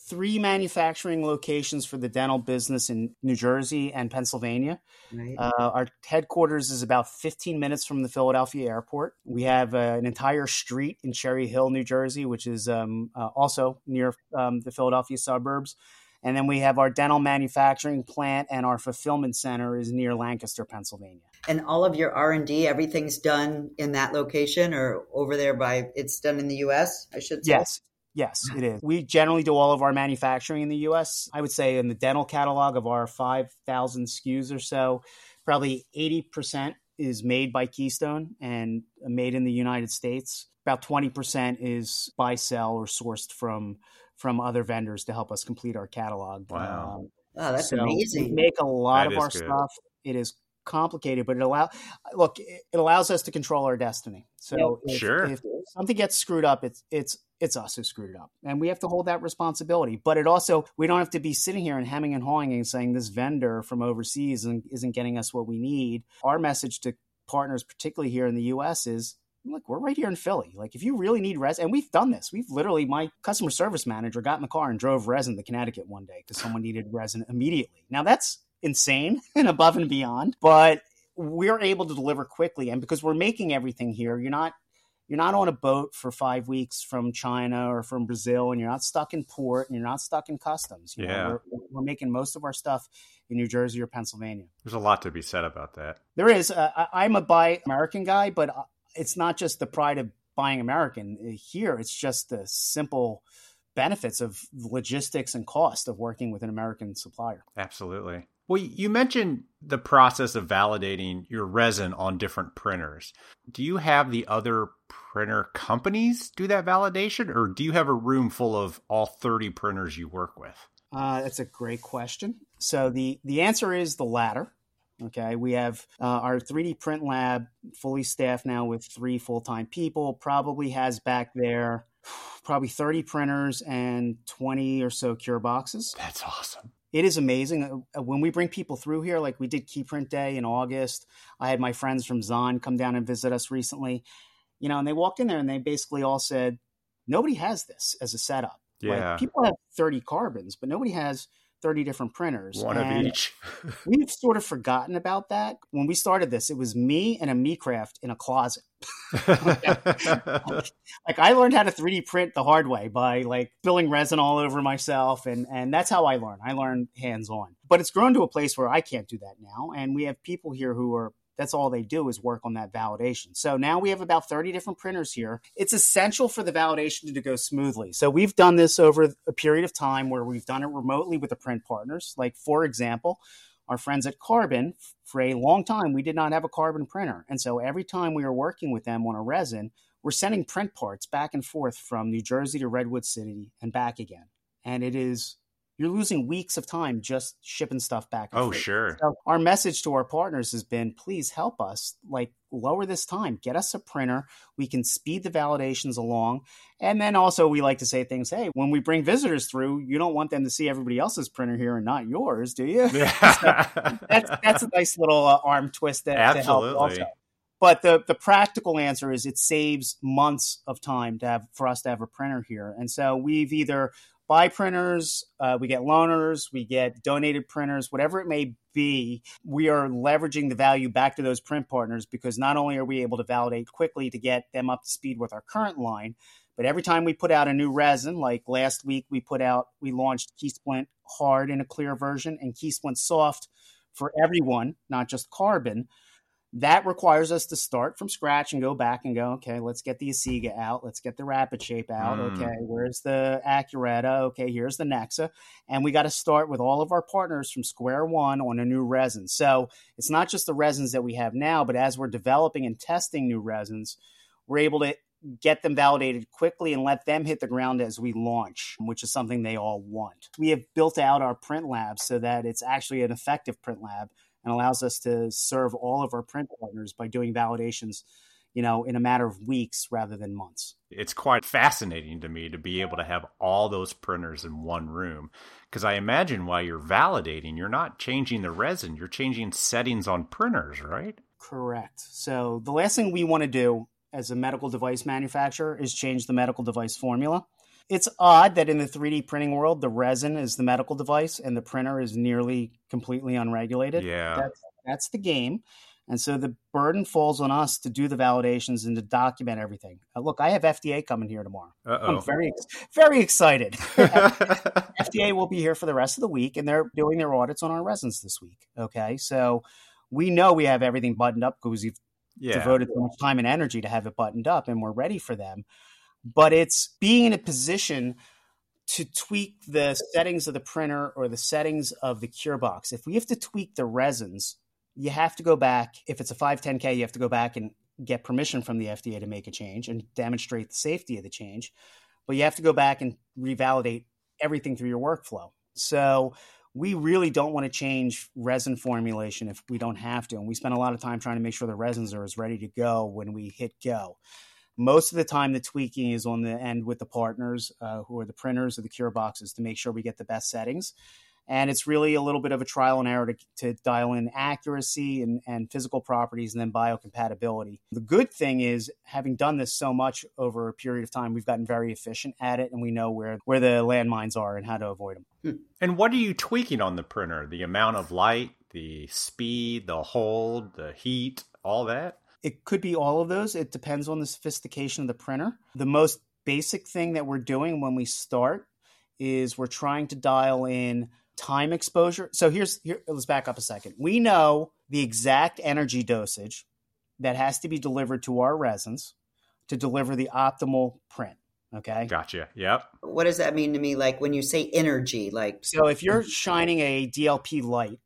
three manufacturing locations for the dental business in New Jersey and Pennsylvania. Right. Uh, our headquarters is about 15 minutes from the Philadelphia airport. We have uh, an entire street in Cherry Hill, New Jersey, which is um, uh, also near um, the Philadelphia suburbs. And then we have our dental manufacturing plant and our fulfillment center is near Lancaster, Pennsylvania. And all of your R and D, everything's done in that location or over there by it's done in the U.S. I should say. Yes, Yes, it is. We generally do all of our manufacturing in the US. I would say in the dental catalog of our 5,000 SKUs or so, probably 80% is made by Keystone and made in the United States. About 20% is buy, sell, or sourced from from other vendors to help us complete our catalog. Wow. Um, oh, that's so amazing. We make a lot that of our good. stuff. It is complicated, but it allow look it allows us to control our destiny. So if, sure. if something gets screwed up, it's it's it's us who screwed it up, and we have to hold that responsibility. But it also we don't have to be sitting here and hemming and hawing and saying this vendor from overseas isn't getting us what we need. Our message to partners, particularly here in the U.S., is look, we're right here in Philly. Like, if you really need resin, and we've done this, we've literally, my customer service manager got in the car and drove resin to Connecticut one day because someone needed resin immediately. Now, that's insane *laughs* and above and beyond, but we're able to deliver quickly. And because we're making everything here, you're not you're not on a boat for five weeks from China or from Brazil, and you're not stuck in port, and you're not stuck in customs. You yeah, we're, we're, making most of our stuff in New Jersey or Pennsylvania. There's a lot to be said about that. There is. Uh, I, am a buy American guy, but uh, it's not just the pride of buying American. Here, it's just the simple benefits of logistics and cost of working with an American supplier. Absolutely. Well, you mentioned the process of validating your resin on different printers. Do you have the other printer companies do that validation, or do you have a room full of all 30 printers you work with? Uh, that's a great question. So the the answer is the latter. Okay, we have uh, our 3D print lab fully staffed now with three full time people. Probably has back there *sighs* probably 30 printers and 20 or so cure boxes. That's awesome it is amazing uh, when we bring people through here like we did keyprint day in august i had my friends from Zahn come down and visit us recently you know and they walked in there and they basically all said nobody has this as a setup yeah like, people have 30 carbons but nobody has 30 different printers. One and of each. *laughs* we've sort of forgotten about that. When we started this, it was me and a MiiCraft in a closet. *laughs* like I learned how to 3D print the hard way by like spilling resin all over myself and and that's how I learned. I learned hands on. But it's grown to a place where I can't do that now and we have people here who are that's all they do is work on that validation. So now we have about 30 different printers here. It's essential for the validation to go smoothly. So we've done this over a period of time where we've done it remotely with the print partners. Like, for example, our friends at Carbon, for a long time, we did not have a carbon printer. And so every time we were working with them on a resin, we're sending print parts back and forth from New Jersey to Redwood City and back again. And it is you're losing weeks of time just shipping stuff back. oh, sure. So our message to our partners has been, please help us, like lower this time, get us a printer. We can speed the validations along. And then also we like to say things, hey, when we bring visitors through, you don't want them to see everybody else's printer here and not yours, do you? Yeah. *laughs* so that's, that's a nice little uh, arm twist that, Absolutely. to help also. But the, the practical answer is it saves months of time to have for us to have a printer here. And so we've either buy printers, uh, we get loaners, we get donated printers, whatever it may be. We are leveraging the value back to those print partners because not only are we able to validate quickly to get them up to speed with our current line, but every time we put out a new resin, like last week we put out, we launched KeySplint Hard in a clear version and KeySplint Soft for everyone, not just carbon that requires us to start from scratch and go back and go, okay, let's get the Asiga out. Let's get the Rapid Shape out. Mm. Okay, where's the Ackuretta? Okay, here's the Nexa. And we got to start with all of our partners from square one on a new resin. So it's not just the resins that we have now, but as we're developing and testing new resins, we're able to get them validated quickly and let them hit the ground as we launch, which is something they all want. We have built out our print lab so that it's actually an effective print lab and allows us to serve all of our print partners by doing validations you know in a matter of weeks rather than months. It's quite fascinating to me to be able to have all those printers in one room because i imagine while you're validating you're not changing the resin you're changing settings on printers right? Correct. So the last thing we want to do as a medical device manufacturer is change the medical device formula it's odd that in the 3D printing world, the resin is the medical device and the printer is nearly completely unregulated. Yeah. That's, that's the game. And so the burden falls on us to do the validations and to document everything. Uh, look, I have FDA coming here tomorrow. Uh-oh. I'm very, very excited. *laughs* *laughs* FDA will be here for the rest of the week, and they're doing their audits on our resins this week. Okay, so we know we have everything buttoned up because we've yeah. devoted so much time and energy to have it buttoned up, and we're ready for them but it's being in a position to tweak the settings of the printer or the settings of the cure box. If we have to tweak the resins, you have to go back. If it's a 510K, you have to go back and get permission from the FDA to make a change and demonstrate the safety of the change. But you have to go back and revalidate everything through your workflow. So we really don't want to change resin formulation if we don't have to. And we spend a lot of time trying to make sure the resins are as ready to go when we hit go. Most of the time, the tweaking is on the end with the partners uh, who are the printers or the cure boxes to make sure we get the best settings. And it's really a little bit of a trial and error to, to dial in accuracy and, and physical properties and then biocompatibility. The good thing is, having done this so much over a period of time, we've gotten very efficient at it and we know where, where the landmines are and how to avoid them. Hmm. And what are you tweaking on the printer? The amount of light, the speed, the hold, the heat, all that? It could be all of those. It depends on the sophistication of the printer. The most basic thing that we're doing when we start is we're trying to dial in time exposure. So here's here let's back up a second. We know the exact energy dosage that has to be delivered to our resins to deliver the optimal print. Okay. Gotcha. Yep. What does that mean to me? Like when you say energy, like so if you're shining a DLP light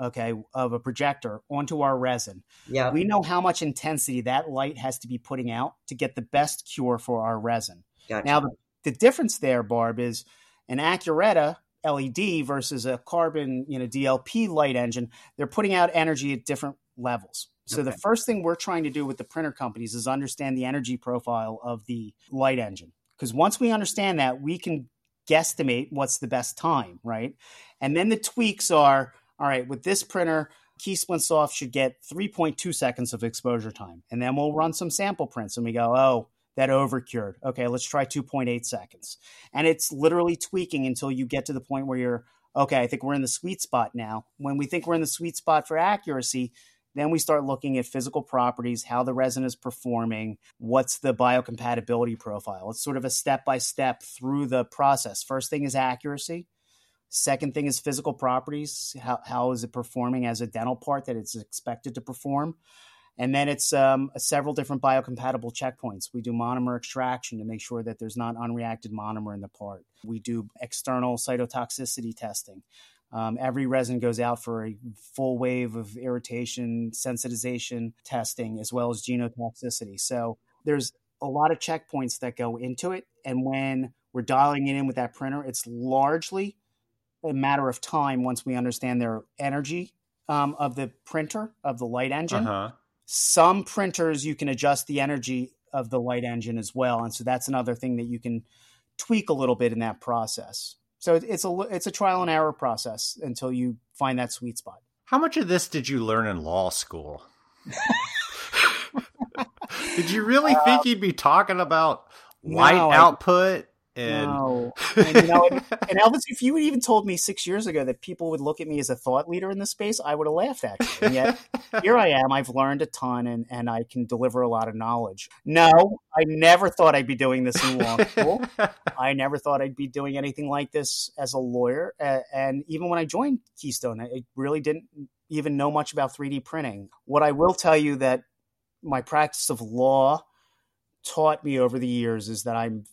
okay, of a projector onto our resin. Yeah. We know how much intensity that light has to be putting out to get the best cure for our resin. Gotcha. Now, the, the difference there, Barb, is an Ackuretta LED versus a carbon, you know, DLP light engine. They're putting out energy at different levels. So okay. the first thing we're trying to do with the printer companies is understand the energy profile of the light engine. Because once we understand that, we can guesstimate what's the best time, right? And then the tweaks are all right, with this printer, KeySplint Soft should get 3.2 seconds of exposure time. And then we'll run some sample prints and we go, oh, that overcured. Okay, let's try 2.8 seconds. And it's literally tweaking until you get to the point where you're, okay, I think we're in the sweet spot now. When we think we're in the sweet spot for accuracy, then we start looking at physical properties, how the resin is performing, what's the biocompatibility profile. It's sort of a step by step through the process. First thing is accuracy. Second thing is physical properties. How, how is it performing as a dental part that it's expected to perform? And then it's um, several different biocompatible checkpoints. We do monomer extraction to make sure that there's not unreacted monomer in the part. We do external cytotoxicity testing. Um, every resin goes out for a full wave of irritation, sensitization testing, as well as genotoxicity. So there's a lot of checkpoints that go into it. And when we're dialing it in with that printer, it's largely a matter of time once we understand their energy um, of the printer of the light engine. Uh-huh. Some printers you can adjust the energy of the light engine as well, and so that's another thing that you can tweak a little bit in that process. So it's a it's a trial and error process until you find that sweet spot. How much of this did you learn in law school? *laughs* did you really uh, think you'd be talking about light no, output and no. and, you know, and, *laughs* and, Elvis, if you had even told me six years ago that people would look at me as a thought leader in this space, I would have laughed at you. And yet here I am. I've learned a ton and, and I can deliver a lot of knowledge. No, I never thought I'd be doing this in law school. I never thought I'd be doing anything like this as a lawyer. Uh, and even when I joined Keystone, I really didn't even know much about 3D printing. What I will tell you that my practice of law taught me over the years is that I'm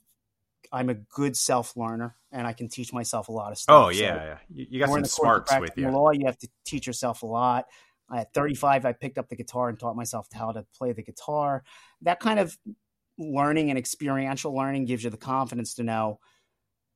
I'm a good self learner and I can teach myself a lot of oh, stuff. Oh yeah, so yeah. You, you got some smarts with you. Law, you have to teach yourself a lot. At 35, I picked up the guitar and taught myself how to play the guitar. That kind of learning and experiential learning gives you the confidence to know,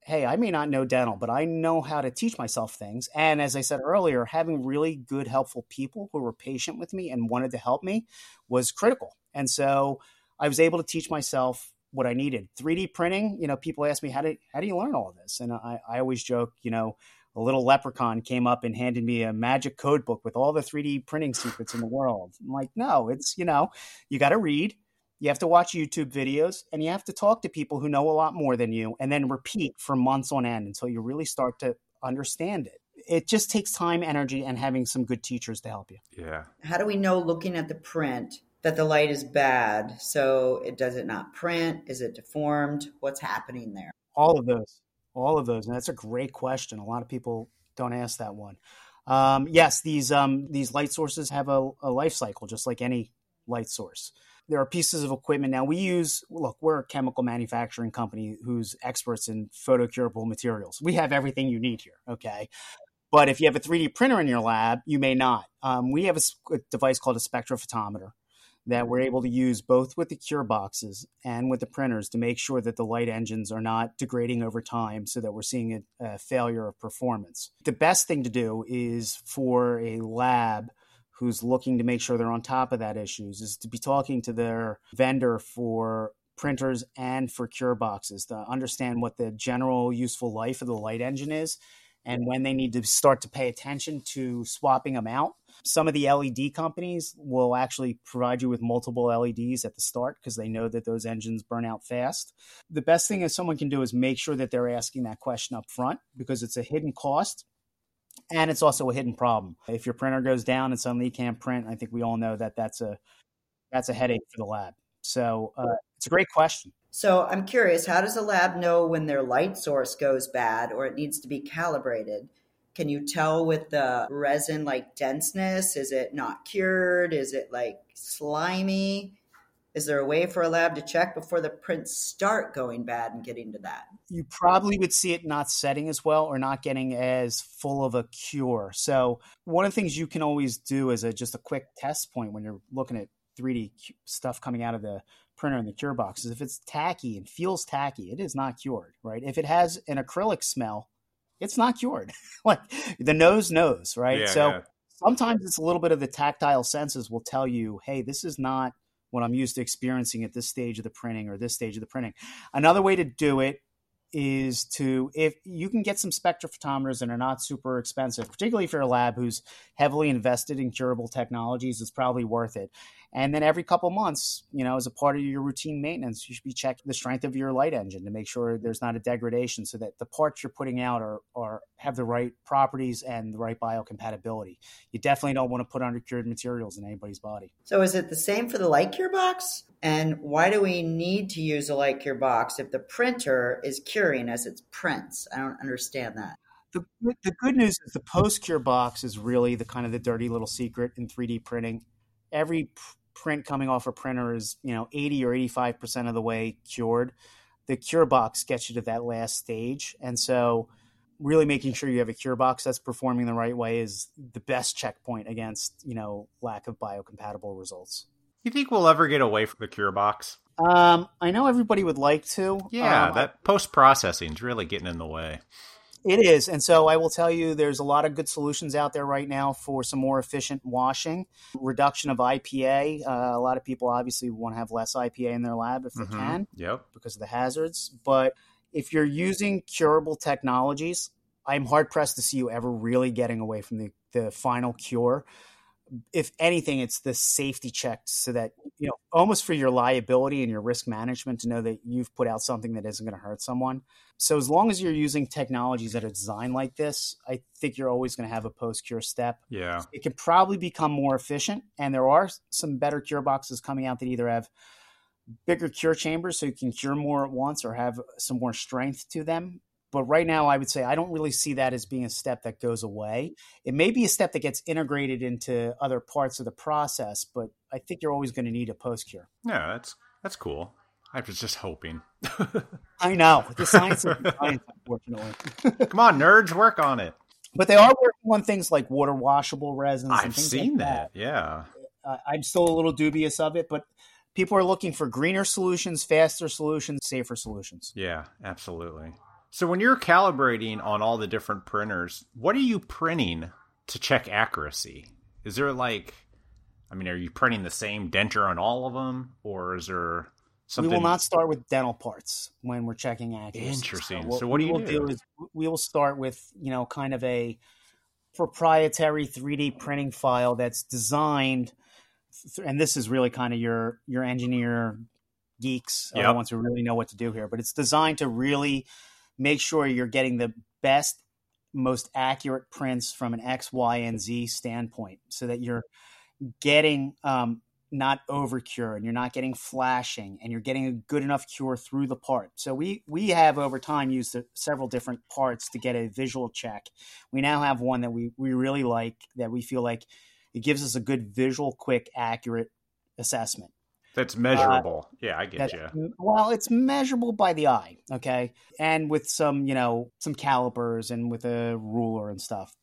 hey, I may not know dental, but I know how to teach myself things. And as I said earlier, having really good, helpful people who were patient with me and wanted to help me was critical. And so I was able to teach myself what I needed. 3D printing, you know, people ask me, how do, how do you learn all of this? And I, I always joke, you know, a little leprechaun came up and handed me a magic code book with all the 3D printing secrets in the world. I'm like, no, it's, you know, you got to read, you have to watch YouTube videos, and you have to talk to people who know a lot more than you, and then repeat for months on end until you really start to understand it. It just takes time, energy, and having some good teachers to help you. Yeah. How do we know looking at the print that the light is bad. So it does it not print? Is it deformed? What's happening there? All of those. All of those. And that's a great question. A lot of people don't ask that one. Um, yes, these um, these light sources have a, a life cycle, just like any light source. There are pieces of equipment now. We use look, we're a chemical manufacturing company who's experts in photocurable materials. We have everything you need here. Okay, but if you have a 3D printer in your lab, you may not. Um, we have a, a, device called a spectrophotometer that we're able to use both with the cure boxes and with the printers to make sure that the light engines are not degrading over time so that we're seeing a, a failure of performance. The best thing to do is for a lab who's looking to make sure they're on top of that issues is to be talking to their vendor for printers and for cure boxes to understand what the general useful life of the light engine is and when they need to start to pay attention to swapping them out some of the LED companies will actually provide you with multiple LEDs at the start because they know that those engines burn out fast. The best thing that someone can do is make sure that they're asking that question up front because it's a hidden cost and it's also a hidden problem. If your printer goes down and suddenly you can't print, I think we all know that that's a that's a headache for the lab. So uh, it's a great question. So I'm curious, how does a lab know when their light source goes bad or it needs to be calibrated? Can you tell with the resin like denseness? Is it not cured? Is it like slimy? Is there a way for a lab to check before the prints start going bad and getting to that? You probably would see it not setting as well or not getting as full of a cure. So, one of the things you can always do is a just a quick test point when you're looking at 3D stuff coming out of the printer in the cure box is if it's tacky and feels tacky, it is not cured, right? If it has an acrylic smell, it's not cured. *laughs* like the nose knows, right? Yeah, so yeah. sometimes it's a little bit of the tactile senses will tell you, hey, this is not what I'm used to experiencing at this stage of the printing or this stage of the printing. Another way to do it is to if you can get some spectrophotometers and are not super expensive, particularly if you're a lab who's heavily invested in curable technologies, it's probably worth it. And then every couple months, you know, as a part of your routine maintenance, you should be checking the strength of your light engine to make sure there's not a degradation so that the parts you're putting out are, are have the right properties and the right biocompatibility. You definitely don't want to put undercured materials in anybody's body. So is it the same for the light cure box? And why do we need to use a light cure box if the printer is curing as it prints? I don't understand that. The, the good news is the post cure box is really the kind of the dirty little secret in 3D printing every print coming off a printer is you know 80 or 85 percent of the way cured the cure box gets you to that last stage. And so really making sure you have a cure box that's performing the right way is the best checkpoint against you know lack of biocompatible results. You think we'll ever get away from the cure box? Um, i know everybody would like to. Yeah um, that post processing is really getting in the way It is. And so I will tell you there's a lot of good solutions out there right now for some more efficient washing, reduction of IPA. Uh, a lot of people obviously want to have less IPA in their lab if they mm-hmm. can. Yep. Because of the hazards. But if you're using curable technologies, I'm hard pressed to see you ever really getting away from the, the final cure if anything, it's the safety check so that, you know, almost for your liability and your risk management to know that you've put out something that isn't going to hurt someone. So as long as you're using technologies that are designed like this, I think you're always going to have a post cure step. Yeah. It can probably become more efficient. And there are some better cure boxes coming out that either have bigger cure chambers so you can cure more at once or have some more strength to them but right now, I would say I don't really see that as being a step that goes away. It may be a step that gets integrated into other parts of the process, but I think you're always going to need a post cure. Yeah, that's that's cool. I was just hoping. *laughs* I know the science of science, unfortunately. *laughs* Come on, nerds, work on it. But they are working on things like water washable resins. I've seen like that. that. Yeah, uh, I'm still a little dubious of it, but people are looking for greener solutions, faster solutions, safer solutions. Yeah, absolutely. So when you're calibrating on all the different printers, what are you printing to check accuracy? Is there like, I mean, are you printing the same denture on all of them, or is there something? We will not start with dental parts when we're checking accuracy. Interesting. So, what, so what do you do? do is we will start with you know kind of a proprietary 3D printing file that's designed, and this is really kind of your your engineer geeks, yep. the ones who really know what to do here. But it's designed to really make sure you're getting the best, most accurate prints from an X, Y, and Z standpoint so that you're getting um, not over cure and you're not getting flashing and you're getting a good enough cure through the part. So we we have over time used several different parts to get a visual check. We now have one that we we really like that we feel like it gives us a good visual, quick, accurate assessment. That's measurable. Uh, yeah, I get you. Well, it's measurable by the eye, okay, and with some, you know, some calipers and with a ruler and stuff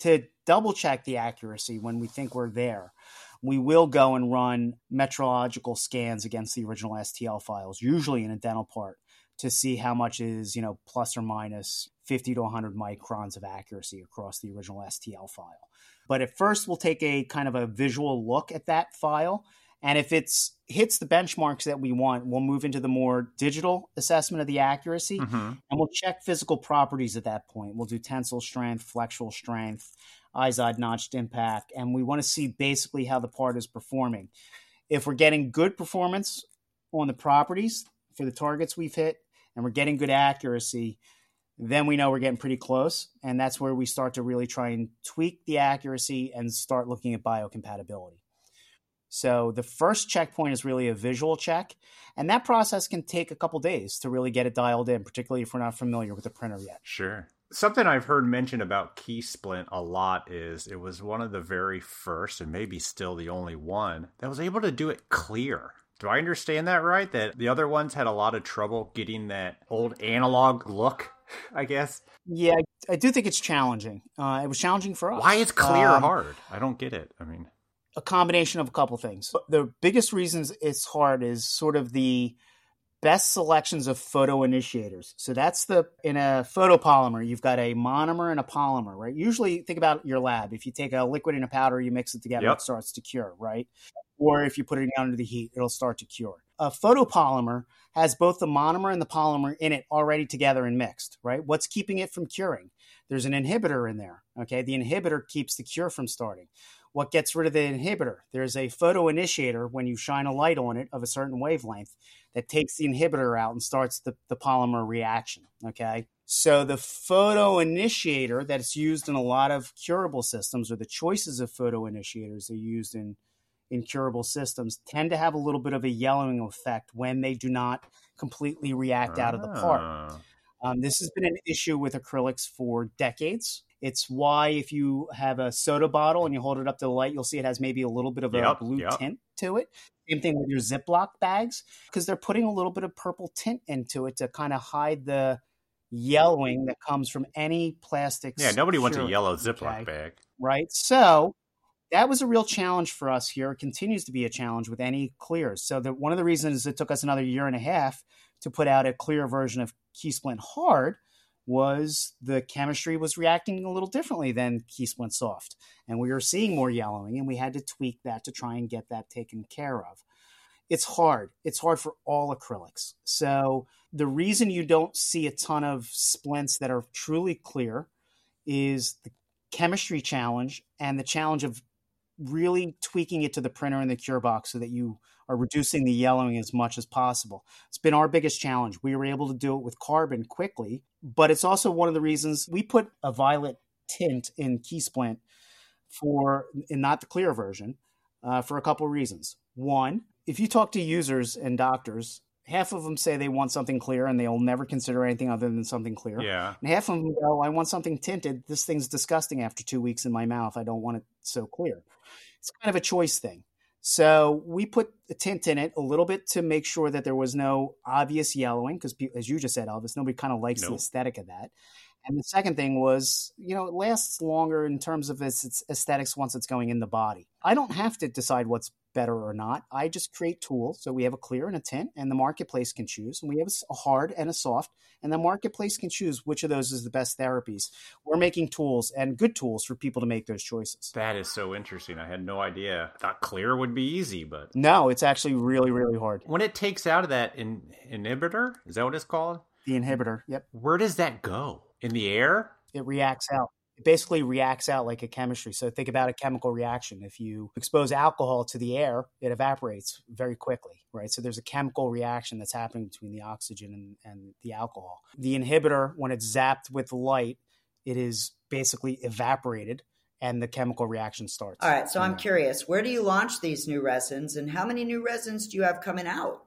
to double check the accuracy when we think we're there. We will go and run metrological scans against the original STL files, usually in a dental part, to see how much is, you know, plus or minus 50 to 100 microns of accuracy across the original STL file. But at first, we'll take a kind of a visual look at that file and if it's hits the benchmarks that we want, we'll move into the more digital assessment of the accuracy mm-hmm. and we'll check physical properties at that point. We'll do tensile strength, flexural strength, IZOD notched impact, and we want to see basically how the part is performing. If we're getting good performance on the properties for the targets we've hit and we're getting good accuracy, then we know we're getting pretty close. And that's where we start to really try and tweak the accuracy and start looking at biocompatibility. So the first checkpoint is really a visual check, and that process can take a couple days to really get it dialed in, particularly if we're not familiar with the printer yet. Sure. Something I've heard mentioned about KeySplint a lot is it was one of the very first, and maybe still the only one, that was able to do it clear. Do I understand that right? That the other ones had a lot of trouble getting that old analog look, *laughs* I guess? Yeah, I do think it's challenging. Uh, it was challenging for us. Why is clear um, hard? I don't get it. I mean, a combination of a couple things. The biggest reasons it's hard is sort of the best selections of photo initiators. So that's the in a photopolymer, you've got a monomer and a polymer, right? Usually think about your lab. If you take a liquid and a powder, you mix it together, yep. it starts to cure, right? Or if you put it down under the heat, it'll start to cure. A photopolymer has both the monomer and the polymer in it already together and mixed, right? What's keeping it from curing? There's an inhibitor in there. Okay. The inhibitor keeps the cure from starting what gets rid of the inhibitor. There's a photo initiator when you shine a light on it of a certain wavelength that takes the inhibitor out and starts the, the polymer reaction. Okay. So the photo initiator that's used in a lot of curable systems, or the choices of photo initiators that are used in in curable systems, tend to have a little bit of a yellowing effect when they do not completely react out of the part. Ah. Um, this has been an issue with acrylics for decades. It's why if you have a soda bottle and you hold it up to the light, you'll see it has maybe a little bit of a blue yep. tint to it. Same thing with your Ziploc bags because they're putting a little bit of purple tint into it to kind of hide the yellowing that comes from any plastic. Yeah, nobody wants a yellow Ziploc okay? bag. Right. So that was a real challenge for us here. It continues to be a challenge with any clears. So the, one of the reasons it took us another year and a half to put out a clear version of Key Splint Hard was the chemistry was reacting a little differently than KeySplint Soft. And we were seeing more yellowing, and we had to tweak that to try and get that taken care of. It's hard. It's hard for all acrylics. So the reason you don't see a ton of splints that are truly clear is the chemistry challenge and the challenge of really tweaking it to the printer and the cure box so that you are reducing the yellowing as much as possible. It's been our biggest challenge. We were able to do it with carbon quickly, but it's also one of the reasons we put a violet tint in KeySplint for, and not the clear version, uh, for a couple of reasons. One, if you talk to users and doctors, half of them say they want something clear and they'll never consider anything other than something clear. Yeah. And half of them go, I want something tinted. This thing's disgusting after two weeks in my mouth. I don't want it so clear. It's kind of a choice thing. So we put a tint in it a little bit to make sure that there was no obvious yellowing, because as you just said, Elvis, nobody kind of likes the aesthetic of that. And the second thing was, you know, it lasts longer in terms of its, its aesthetics once it's going in the body. I don't have to decide what's better or not. I just create tools. So we have a clear and a tint, and the marketplace can choose. And we have a hard and a soft, and the marketplace can choose which of those is the best therapies. We're making tools and good tools for people to make those choices. That is so interesting. I had no idea. I thought clear would be easy, but no, it's actually really, really hard. When it takes out of that in- inhibitor, is that what it's called? The inhibitor. Yep. Where does that go? In the air? It reacts out it basically reacts out like a chemistry. So think about a chemical reaction. If you expose alcohol to the air, it evaporates very quickly, right? So there's a chemical reaction that's happening between the oxygen and, and the alcohol. The inhibitor, when it's zapped with light, it is basically evaporated and the chemical reaction starts. All right. So I'm curious, where do you launch these new resins and how many new resins do you have coming out?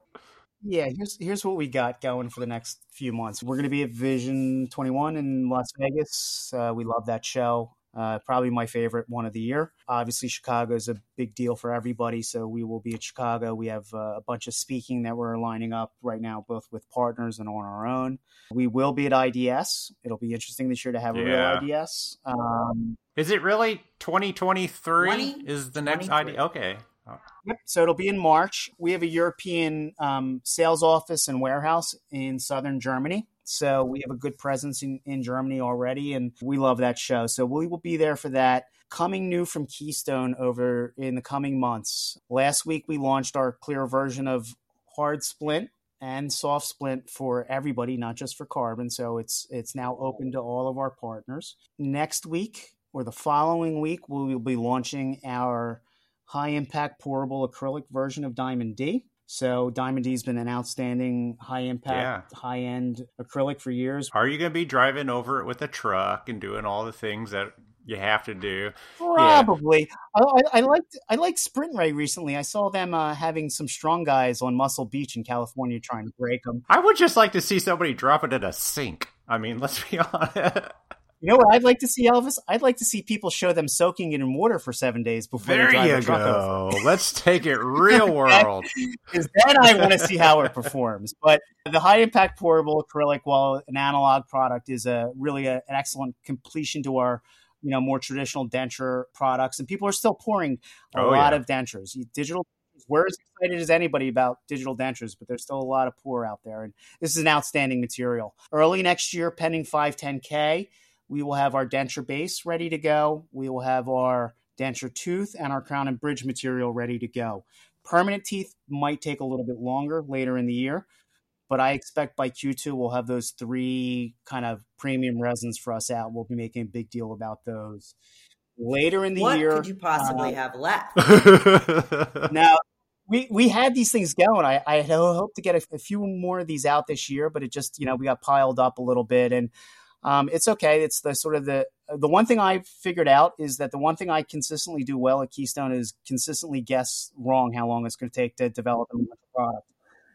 Yeah, here's here's what we got going for the next few months. We're going to be at Vision 21 in Las Vegas. Uh, we love that show. Uh, probably my favorite one of the year. Obviously, Chicago is a big deal for everybody, so we will be at Chicago. We have uh, a bunch of speaking that we're lining up right now, both with partners and on our own. We will be at IDS. It'll be interesting this year to have a yeah. real IDS. Um, is it really 2023? Is the next ID? Okay. Yep. So it'll be in March. We have a European um, sales office and warehouse in southern Germany. So we have a good presence in, in Germany already, and we love that show. So we will be there for that. Coming new from Keystone over in the coming months. Last week we launched our clear version of hard splint and soft splint for everybody, not just for carbon. So it's it's now open to all of our partners. Next week or the following week, we will be launching our high impact pourable acrylic version of Diamond D. So Diamond D has been an outstanding high impact, yeah. high end acrylic for years. Are you going to be driving over it with a truck and doing all the things that you have to do? Probably. Yeah. I, I liked I liked SprintRay recently. I saw them uh, having some strong guys on Muscle Beach in California trying to break them. I would just like to see somebody drop it in a sink. I mean, let's be *laughs* honest. You know what I'd like to see, Elvis? I'd like to see people show them soaking it in water for seven days before there they drive you the truck go. Over. *laughs* Let's take it *laughs* real world. Because then I want to see how it performs. But the high impact pourable acrylic, while an analog product, is a really a, an excellent completion to our you know more traditional denture products, and people are still pouring a oh, lot yeah. of dentures. Digital we're as excited as anybody about digital dentures, but there's still a lot of pour out there. And this is an outstanding material. Early next year, pending 510K, we will have our denture base ready to go. We will have our denture tooth and our crown and bridge material ready to go. Permanent teeth might take a little bit longer later in the year, but I expect by Q2 we'll have those three kind of premium resins for us out. We'll be making a big deal about those later in the what year. What could you possibly uh, have left? *laughs* now, we we had these things going. I I hope to get a, a few more of these out this year, but it just you know we got piled up a little bit and um, it's okay. It's the sort of the the one thing I figured out is that the one thing I consistently do well at Keystone is consistently guess wrong how long it's going to take to develop a product,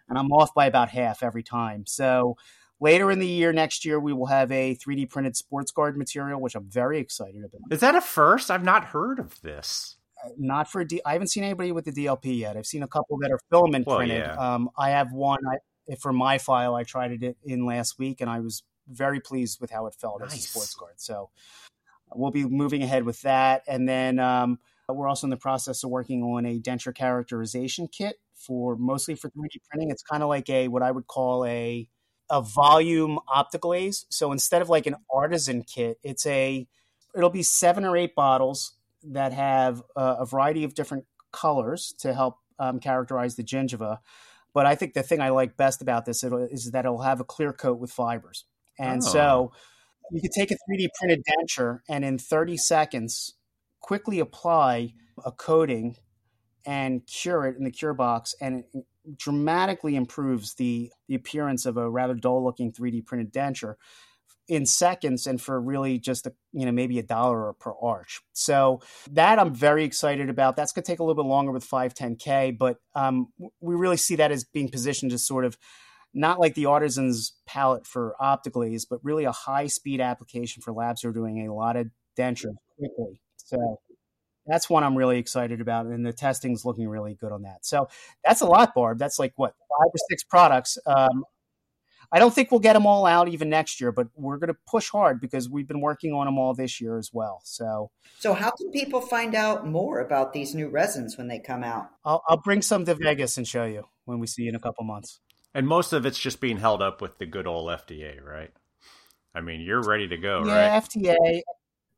and I'm off by about half every time. So later in the year, next year, we will have a 3D printed sports guard material, which I'm very excited about. Is that a first? I've not heard of this. Uh, not for D. I haven't seen anybody with the DLP yet. I've seen a couple that are filament well, printed. Yeah. Um, I have one. I, for my file, I tried it in last week, and I was very pleased with how it felt nice. as a sports guard. So we'll be moving ahead with that. And then um, we're also in the process of working on a denture characterization kit for mostly for 3D printing. It's kind of like a what I would call a a volume OptiGlaze. So instead of like an artisan kit, it's a it'll be seven or eight bottles that have a, a variety of different colors to help um, characterize the gingiva. But I think the thing I like best about this is that it'll have a clear coat with fibers. And oh. so you could take a 3D printed denture and in 30 seconds quickly apply a coating and cure it in the cure box and it dramatically improves the, the appearance of a rather dull looking 3D printed denture in seconds and for really just a, you know maybe a dollar per arch so that i'm very excited about that's going to take a little bit longer with 510k but um, we really see that as being positioned as sort of not like the artisan's palette for optically, but really a high speed application for labs who are doing a lot of denture quickly. So that's one I'm really excited about, and the testing's looking really good on that. So that's a lot, Barb. That's like what five or six products. Um, I don't think we'll get them all out even next year, but we're going to push hard because we've been working on them all this year as well. So, so how can people find out more about these new resins when they come out? I'll, I'll bring some to Vegas and show you when we see you in a couple months. And most of it's just being held up with the good old FDA, right? I mean, you're ready to go, yeah, right? FDA.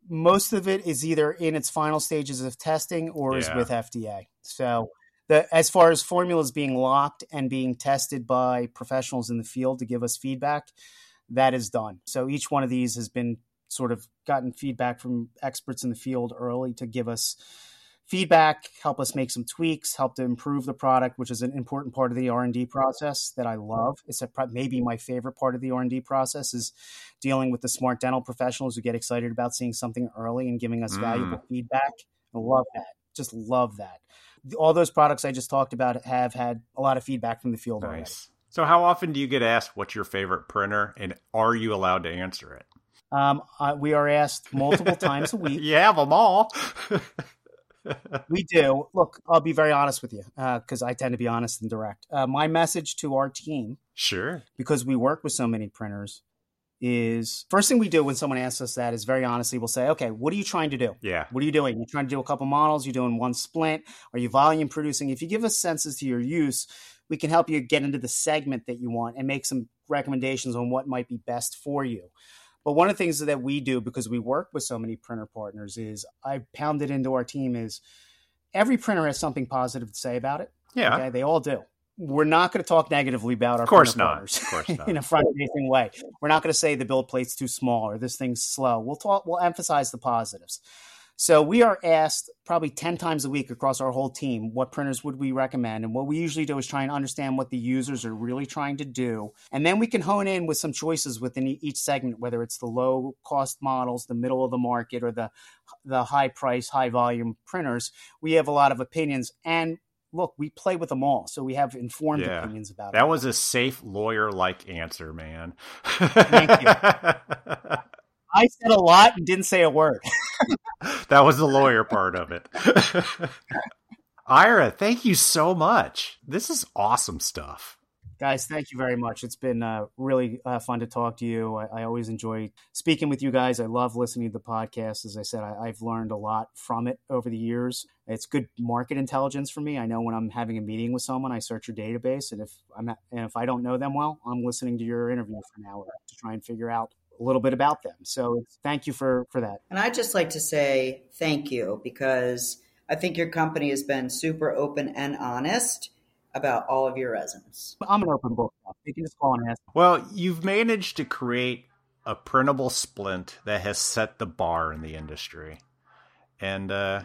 Most of it is either in its final stages of testing or yeah. is with FDA. So, the, as far as formulas being locked and being tested by professionals in the field to give us feedback, that is done. So each one of these has been sort of gotten feedback from experts in the field early to give us feedback, help us make some tweaks, help to improve the product, which is an important part of the R and D process that I love. It's a, maybe my favorite part of the R and D process is dealing with the smart dental professionals who get excited about seeing something early and giving us mm. valuable feedback. I love that. Just love that. All those products I just talked about have had a lot of feedback from the field nice. already. So, how often do you get asked what's your favorite printer, and are you allowed to answer it? Um, uh, we are asked multiple times a *laughs* week. you have them all. *laughs* we do. Look, I'll be very honest with you because uh, I tend to be honest and direct. Uh, my message to our team, sure, because we work with so many printers, is first thing we do when someone asks us that is very honestly, we'll say, okay, what are you trying to do? Yeah. What are you doing? You're trying to do a couple models. You're doing one splint. Are you volume producing? If you give us senses to your use, we can help you get into the segment that you want and make some recommendations on what might be best for you. But one of the things that we do because we work with so many printer partners is I pounded into our team is every printer has something positive to say about it. Yeah. Okay? They all do. We're not going to talk negatively about our of course not. Partners of course *laughs* not. in a front facing way. We're not going to say the build plate's too small or this thing's slow. We'll talk we'll emphasize the positives. So we are asked probably 10 times a week across our whole team what printers would we recommend. And what we usually do is try and understand what the users are really trying to do. And then we can hone in with some choices within each segment, whether it's the low cost models, the middle of the market, or the, the high price, high volume printers. We have a lot of opinions. And look, we play with them all, so we have informed yeah, opinions about that it. That was a safe lawyer like answer, man. Thank you. *laughs* I said a lot and didn't say a word. *laughs* that was the lawyer part of it. *laughs* Ira, thank you so much. This is awesome stuff. Guys, thank you very much. It's been uh, really uh, fun to talk to you. I, I, always enjoy speaking with you guys. I love listening to the podcast. As I said, I, have learned a lot from it over the years. It's good market intelligence for me. I know when I'm having a meeting with someone, I search your database, and if I'm and if I don't know them well, I'm listening to your interview for an hour to try and figure out a little bit about them. So thank you for for that. And I'd just like to say thank you because I think your company has been super open and honest about all of your resins. I'm an open book. You can just call and ask. Well, you've managed to create a printable splint that has set the bar in the industry. And uh,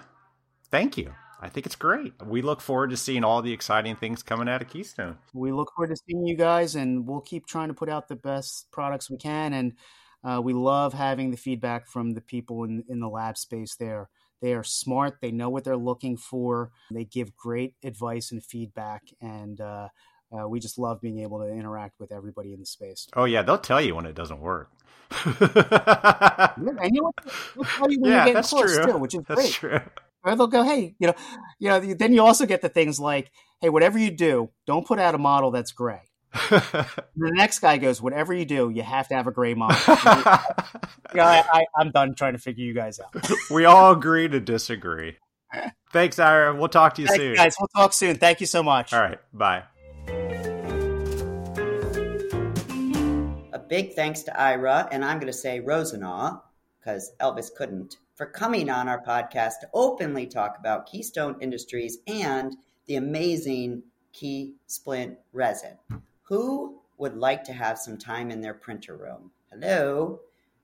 thank you. I think it's great. We look forward to seeing all the exciting things coming out of Keystone. We look forward to seeing you guys, and we'll keep trying to put out the best products we can. And uh, we love having the feedback from the people in, in the lab space there. They are smart. They know what they're looking for. They give great advice and feedback. And uh, uh, we just love being able to interact with everybody in the space. Oh, yeah. They'll tell you when it doesn't work. yeah, and you know, they'll tell you when yeah, you're close, true. too, which is that's great. True. Or they'll go, hey, you know, you know. Then you also get the things like, hey, whatever you do, don't put out a model that's gray *laughs* the next guy goes, whatever you do, you have to have a gray model. *laughs* you know, I, am done trying to figure you guys out. *laughs* we all agree to disagree. Thanks, Ira. We'll talk to you Thanks, soon. Guys, we'll talk soon. Thank you so much. All right. Bye. a big thanks to Ira, and I'm going to say Rosenaw, because Elvis couldn't, for coming on our podcast to openly talk about Keystone Industries and the amazing Key Splint resin. Who would like to have some time in their printer room? Hello?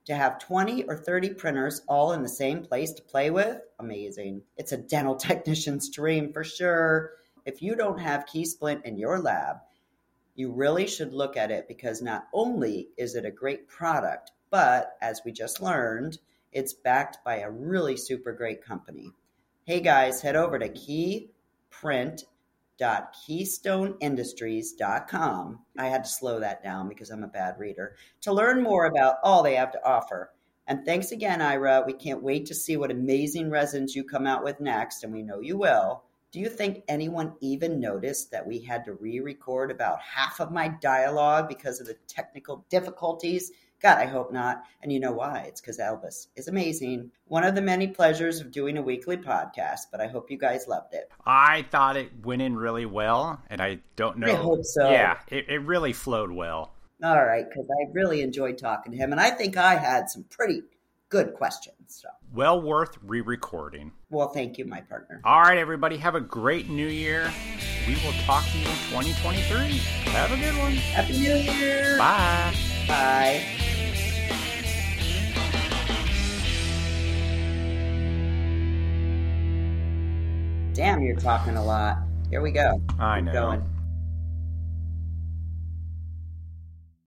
To have 20 or 30 printers all in the same place to play with? Amazing. It's a dental *laughs* technician's dream for sure. If you don't have KeySplint in your lab, you really should look at it because not only is it a great product, but as we just learned, it's backed by a really super great company. Hey guys, head over to keyprint.keystoneindustries.com. I had to slow that down because I'm a bad reader to learn more about all they have to offer. And thanks again, Ira. We can't wait to see what amazing resins you come out with next, and we know you will. Do you think anyone even noticed that we had to re record about half of my dialogue because of the technical difficulties? God, I hope not. And you know why? It's because Elvis is amazing. One of the many pleasures of doing a weekly podcast, but I hope you guys loved it. I thought it went in really well, and I don't know. I hope so. Yeah, it, it really flowed well. All right, because I really enjoyed talking to him, and I think I had some pretty good questions. So. Well worth re recording. Well, thank you, my partner. All right, everybody, have a great new year. We will talk to you in 2023. Have a good one. Happy New Year. Bye. Bye. Damn, you're talking a lot. Here we go. I Keep know. Going.